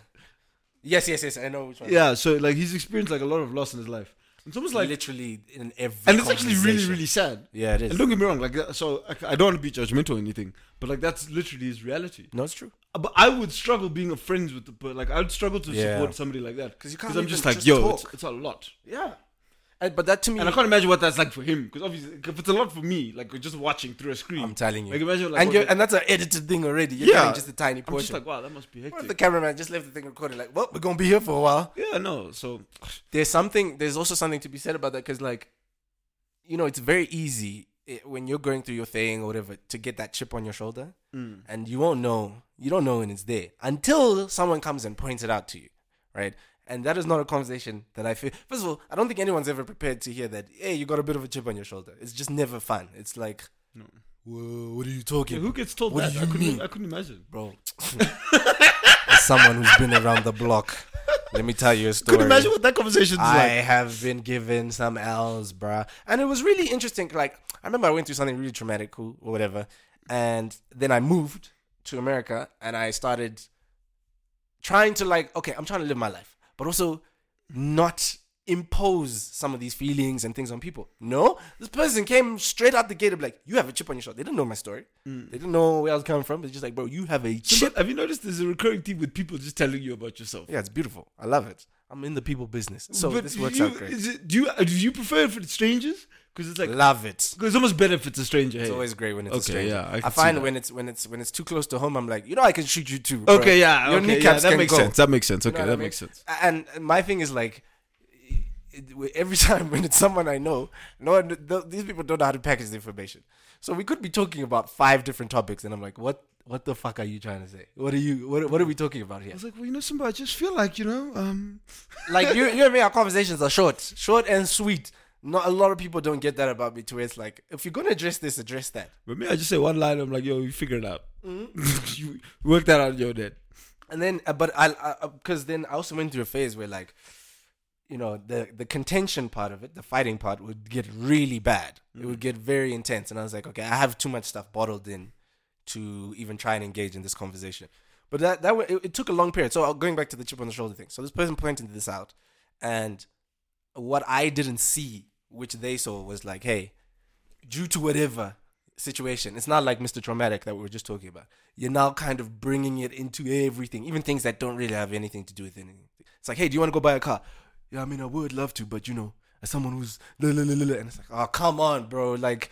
Yes, yes, yes. I know which one. Yeah. So like he's experienced like a lot of loss in his life. It's almost like, literally in every. and it's actually really, really sad. Yeah, it is. And don't get me wrong, like so I, I don't want to be judgmental or anything, but like that's literally his reality. no, it's true. Uh, But I would struggle being a friends with the, but like I'd struggle to Yeah. support somebody like that because you can't Because I'm just like, just yo, it's, it's a lot. Yeah. But that to me, And I can't imagine what that's like for him because obviously if it's a lot for me, like just watching through a screen. I'm telling you. Like imagine like and you're, and that's an edited thing already. You're Yeah. just a tiny I'm just like wow, that must be What if the cameraman just left the thing recorded? Like, well, we're gonna be here for a while. yeah, no. So There's something. There's also something to be said about that because, like, you know, it's very easy eh, when you're going through your thing or whatever to get that chip on your shoulder, Mm. and you won't know. You don't know when it's there until someone comes and points it out to you, right? And that is not a conversation that I feel. First of all, I don't think anyone's ever prepared to hear that. Hey, you got a bit of a chip on your shoulder. It's just never fun. It's like, No. whoa, what are you talking? yeah, who gets told What that? do I couldn't, mean? I couldn't imagine. bro. As someone who's been around the block, let me tell you a story. Couldn't imagine what that conversation is like. I like. have been given some L's, bruh. And it was really interesting. Like, I remember I went through something really traumatic, cool, or whatever. And then I moved to America and I started trying to, like, okay, I'm trying to live my life, but also not impose some of these feelings and things on people. No, this person came straight out the gate and be like, "You have a chip on your shoulder." They didn't know my story. Mm. They didn't know where I was coming from. It's just like, bro, you have a chip. but have you noticed there's a recurring theme with people just telling you about yourself? Yeah, it's beautiful. I love it. I'm in the people business, so but this works you, out great. It, do you uh, do you prefer it for the strangers? Because it's like love it. it's almost better if it's a stranger. It's hey. always great when it's a Okay, stranger. yeah, I I, find when it's when it's when it's too close to home, I'm like, you know, I can shoot you too. bro. Okay, yeah, Your okay, yeah, kneecaps that can makes go. sense. That makes sense. You Okay, know that I mean? makes sense. And my thing is like, every time when it's someone I know, no, one, th- these people don't know how to package the information. So we could be talking about five different topics, and I'm like, what? What the fuck are you trying to say? What are you? What, what are we talking about here? I was like, well, you know, somebody, I just feel like you know, um, Like you, you and me, our conversations are short, short and sweet. Not a lot of people don't get that about me. To where it's like, if you're gonna address this, address that. but me, I just say one line. I'm like, yo, you figure it out. Mm-hmm. you work that out your head. And then, uh, but I, because then I also went through a phase where like, you know, the the contention part of it, the fighting part, would get really bad. It would get very intense, and I was like, okay, I have too much stuff bottled in to even try and engage in this conversation. But that that it, it took a long period. So uh, going back to the chip on the shoulder thing. So this person pointed this out, and what I didn't see, which they saw, was like, hey, due to whatever situation, it's not like Mr. Traumatic that we were just talking about. You're now kind of bringing it into everything, even things that don't really have anything to do with anything. It's like, hey, do you want to go buy a car? Yeah, I mean, I would love to, but you know, as someone who's la la la la, la," and it's like, oh, come on, bro, like.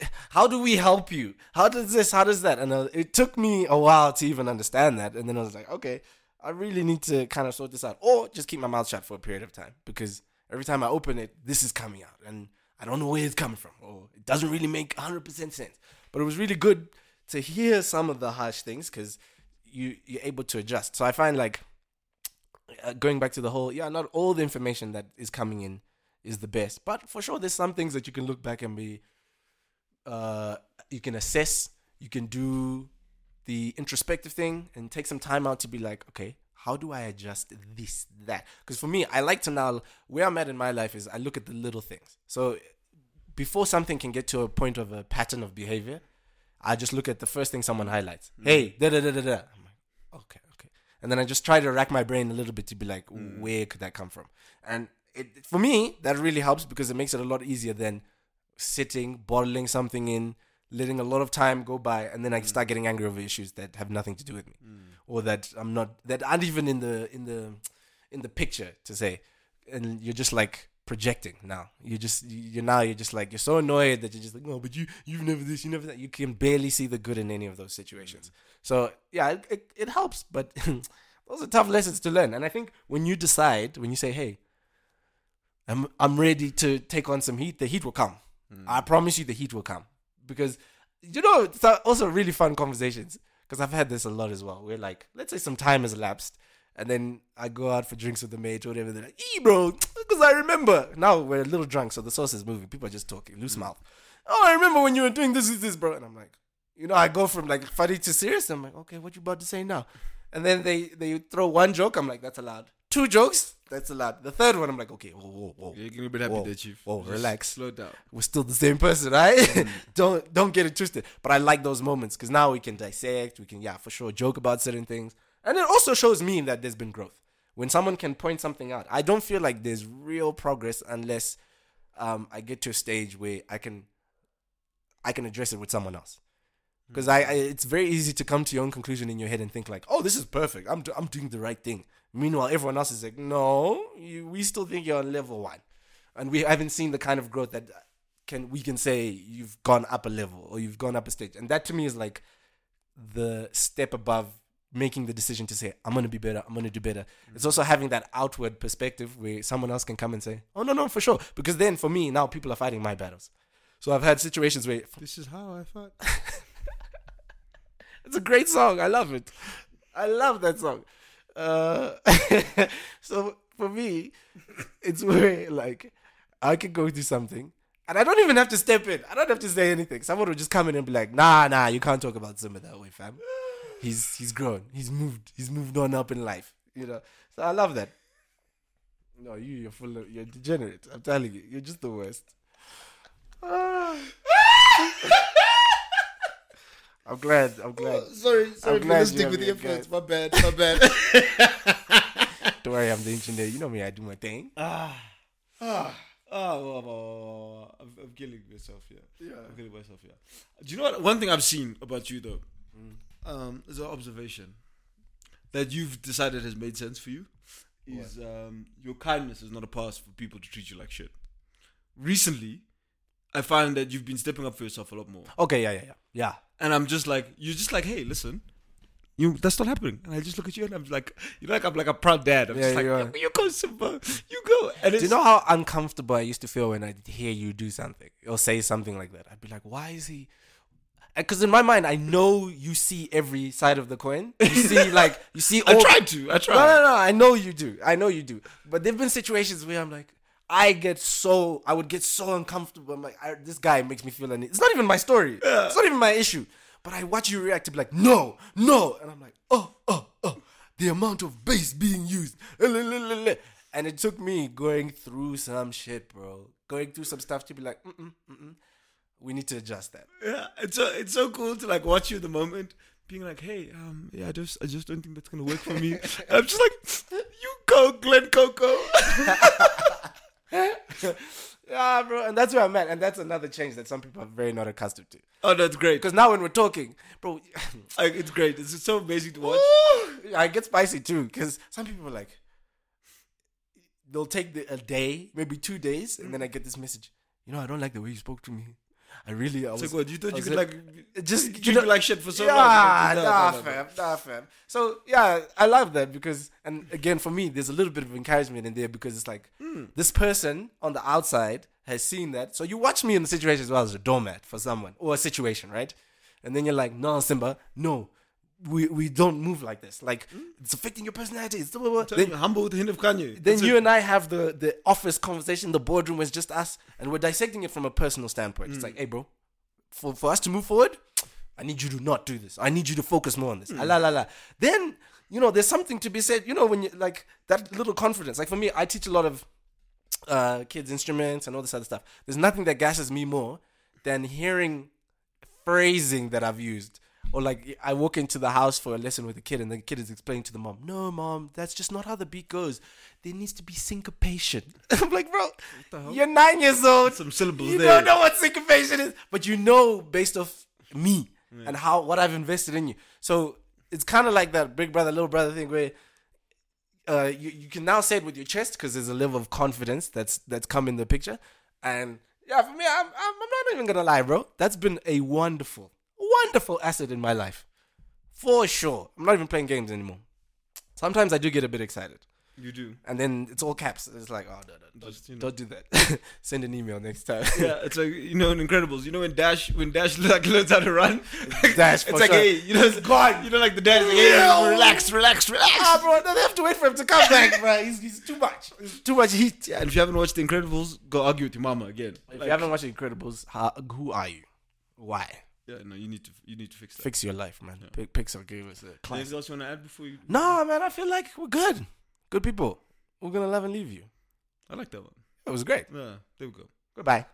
How do we help you? How does this? How does that? And uh, it took me a while to even understand that. And then I was like, okay, I really need to kind of sort this out, or just keep my mouth shut for a period of time because every time I open it, this is coming out, and I don't know where it's coming from, or it doesn't really make 100% sense. But it was really good to hear some of the harsh things because you you're able to adjust. So I find like uh, going back to the whole, yeah, not all the information that is coming in is the best, but for sure, there's some things that you can look back and be, uh, you can assess, you can do the introspective thing and take some time out to be like, okay, how do I adjust this, that? Because for me, I like to now, where I'm at in my life is I look at the little things. So before something can get to a point of a pattern of behavior, I just look at the first thing someone highlights. Mm. Hey, da da da da da. I'm like, okay, okay. And then I just try to rack my brain a little bit to be like, mm. where could that come from? And it, for me, that really helps because it makes it a lot easier than sitting, bottling something in, letting a lot of time go by, and then I mm. start getting angry over issues that have nothing to do with me, or that I'm not that aren't even in the in the in the picture to say, and you're just like projecting now. You're just you're now you're just like you're so annoyed that you're just like no, but you you've never this, you never that. You can barely see the good in any of those situations. Mm. So yeah, it, it, it helps, but those are tough lessons to learn. And I think when you decide, when you say, hey, I'm I'm ready to take on some heat, the heat will come. Mm. I promise you, the heat will come because you know it's also really fun conversations because I've had this a lot as well. We're like, let's say some time has elapsed, and then I go out for drinks with the mate or whatever. They're like, "Ee, bro," because I remember. Now we're a little drunk, so the sauce is moving. People are just talking, loose mm. mouth. Oh, I remember when you were doing this, this, this, bro. And I'm like, you know, I go from like funny to serious. I'm like, okay, what you about to say now? And then they they throw one joke. I'm like, that's allowed. Two jokes, that's a lot. The third one, I'm like, okay, whoa, whoa, whoa. You're getting a bit happy Whoa, there, Chief. whoa, Just relax. Slow down. we're still the same person, right? don't don't get it twisted. But I like those moments because now we can dissect. We can, yeah, for sure, joke about certain things, and it also shows me that there's been growth. When someone can point something out, I don't feel like there's real progress unless um, I get to a stage where I can I can address it with someone else. Because I, I, it's very easy to come to your own conclusion in your head and think like, oh, this is perfect. I'm, do- I'm doing the right thing. Meanwhile, everyone else is like, no, you, we still think you're on level one, and we haven't seen the kind of growth that can we can say you've gone up a level or you've gone up a stage. And that to me is like the step above making the decision to say, I'm gonna be better. I'm gonna do better. It's also having that outward perspective where someone else can come and say, oh no, no, for sure. Because then for me now people are fighting my battles. So I've had situations where This is how I fought. It's a great song. I love it. I love that song. Uh, so for me, it's where like I can go do something and I don't even have to step in. I don't have to say anything. Someone will just come in and be like, "Nah, nah, you can't talk about Simba that way, fam. He's he's grown. He's moved. He's moved on up in life. You know. So I love that. No, you you're full of you're degenerate. I'm telling you, you're just the worst. Ah. I'm glad. I'm glad. sorry, sorry I'm glad you with the earphones. My bad, my bad. Don't worry, I'm the engineer. You know me. I do my thing. ah, Ah, ah, wow, wow, wow, wow. I'm, I'm killing myself. Yeah, Yeah. I'm killing myself. Yeah. Do you know what? One thing I've seen about you though, um, is an observation that you've decided has made sense for you. Is um, your kindness is not a pass for people to treat you like shit. Recently, I find that you've been stepping up for yourself a lot more, Okay, yeah, yeah, yeah. Yeah. and I'm just like, you're just like, hey, listen. You, that's not happening, and I just look at you and I'm like, you know, like I'm like a proud dad. I'm Yeah, just like, you are. you, go, Simba, you go. And Do you know how uncomfortable I used to feel when I hear you do something or say something like that? I'd be like, why is he? Uh, because in my mind, I know you see every side of the coin. You see, like, you see I tried to, I tried. No, no, no. I know you do. I know you do. But there've been situations where I'm like, I get so, I would get so uncomfortable. I'm like, I, this guy makes me feel. Any, it's not even my story. It's not even my issue. But I watch you react to be like, no, no, and I'm like, oh, oh, oh, the amount of bass being used, and it took me going through some shit, bro. Going through some stuff to be like, mm-mm, mm-mm. we need to adjust that. Yeah, it's so it's so cool to like watch you the moment, being like, "Hey, um, yeah, I just I just don't think that's gonna work for me." I'm just like, "You go, Glen Coco." Yeah, bro, and that's where I'm at, and that's another change that some people are very not accustomed to. oh, that's great. Because now when we're talking, bro, Like, it's great. It's so amazing to watch. I get spicy too. Because some people are like, they'll take the, a day, maybe two days, and then I get this message. You know, I don't like the way you spoke to me. I really, I was like, what? You thought you could like- just you know, like shit for so yeah, long? No, nah, fam, nah, fam. So yeah, I love that because, and again, for me, there's a little bit of encouragement in there because it's like Hmm. this person on the outside has seen that. So you watch me in the situation as well as a doormat for someone or a situation, right? And then you're like, no, Simba, no. We, we don't move like this. Like it's affecting your personality. It's blah, blah, blah. Then, you, hint of Kanye. then That's you it. and I have the the office conversation. The boardroom was just us, and we're dissecting it from a personal standpoint. It's like, hey, bro, for for us to move forward, I need you to not do this. I need you to focus more on this. Ah, La la la. Then you know, there's something to be said. You know, when you like that little confidence. Like for me, I teach a lot of uh, kids instruments and all this other stuff. There's nothing that gasses me more than hearing phrasing that I've used. Or like I walk into the house for a lesson with a kid and the kid is explaining to the mom, "No, mom, that's just not how the beat goes. There needs to be syncopation." I'm like, "Bro, you're nine years old. Some syllables there. you there. don't know what syncopation is, but you know based off me and how what I've invested in you. So it's kind of like that big brother, little brother thing where uh, you, you can now say it with your chest because there's a level of confidence that's that's come in the picture. And yeah, for me, I'm, I'm, I'm not even gonna lie, bro. That's been a wonderful, wonderful asset in my life, for sure. I'm not even playing games anymore. Sometimes I do get a bit excited, You do. and then it's all caps. It's like, oh, no, no, don't, Just, you know. don't do that. Send an email next time. Yeah, it's like you know in Incredibles. You know when Dash when Dash like learns how to run. Dash, it's for like sure. hey, you know, it's, God. you know, like the dad. Like, hey, relax, relax, relax. ah, bro, no, they have to wait for him to come back, bro. He's, he's too much. He's too much heat. Yeah, and if you haven't watched The Incredibles, go argue with your mama again. If Like, you haven't watched Incredibles, how, who are you? Why? Yeah, no, you need to you need to fix that. Fix your life, man. Yeah. Pi- Pixar gave us a class. Anything else you want to add before you? No, man, I feel like we're good. Good people. We're gonna love and leave you. I like that one. It was great. Yeah, there we go. Goodbye.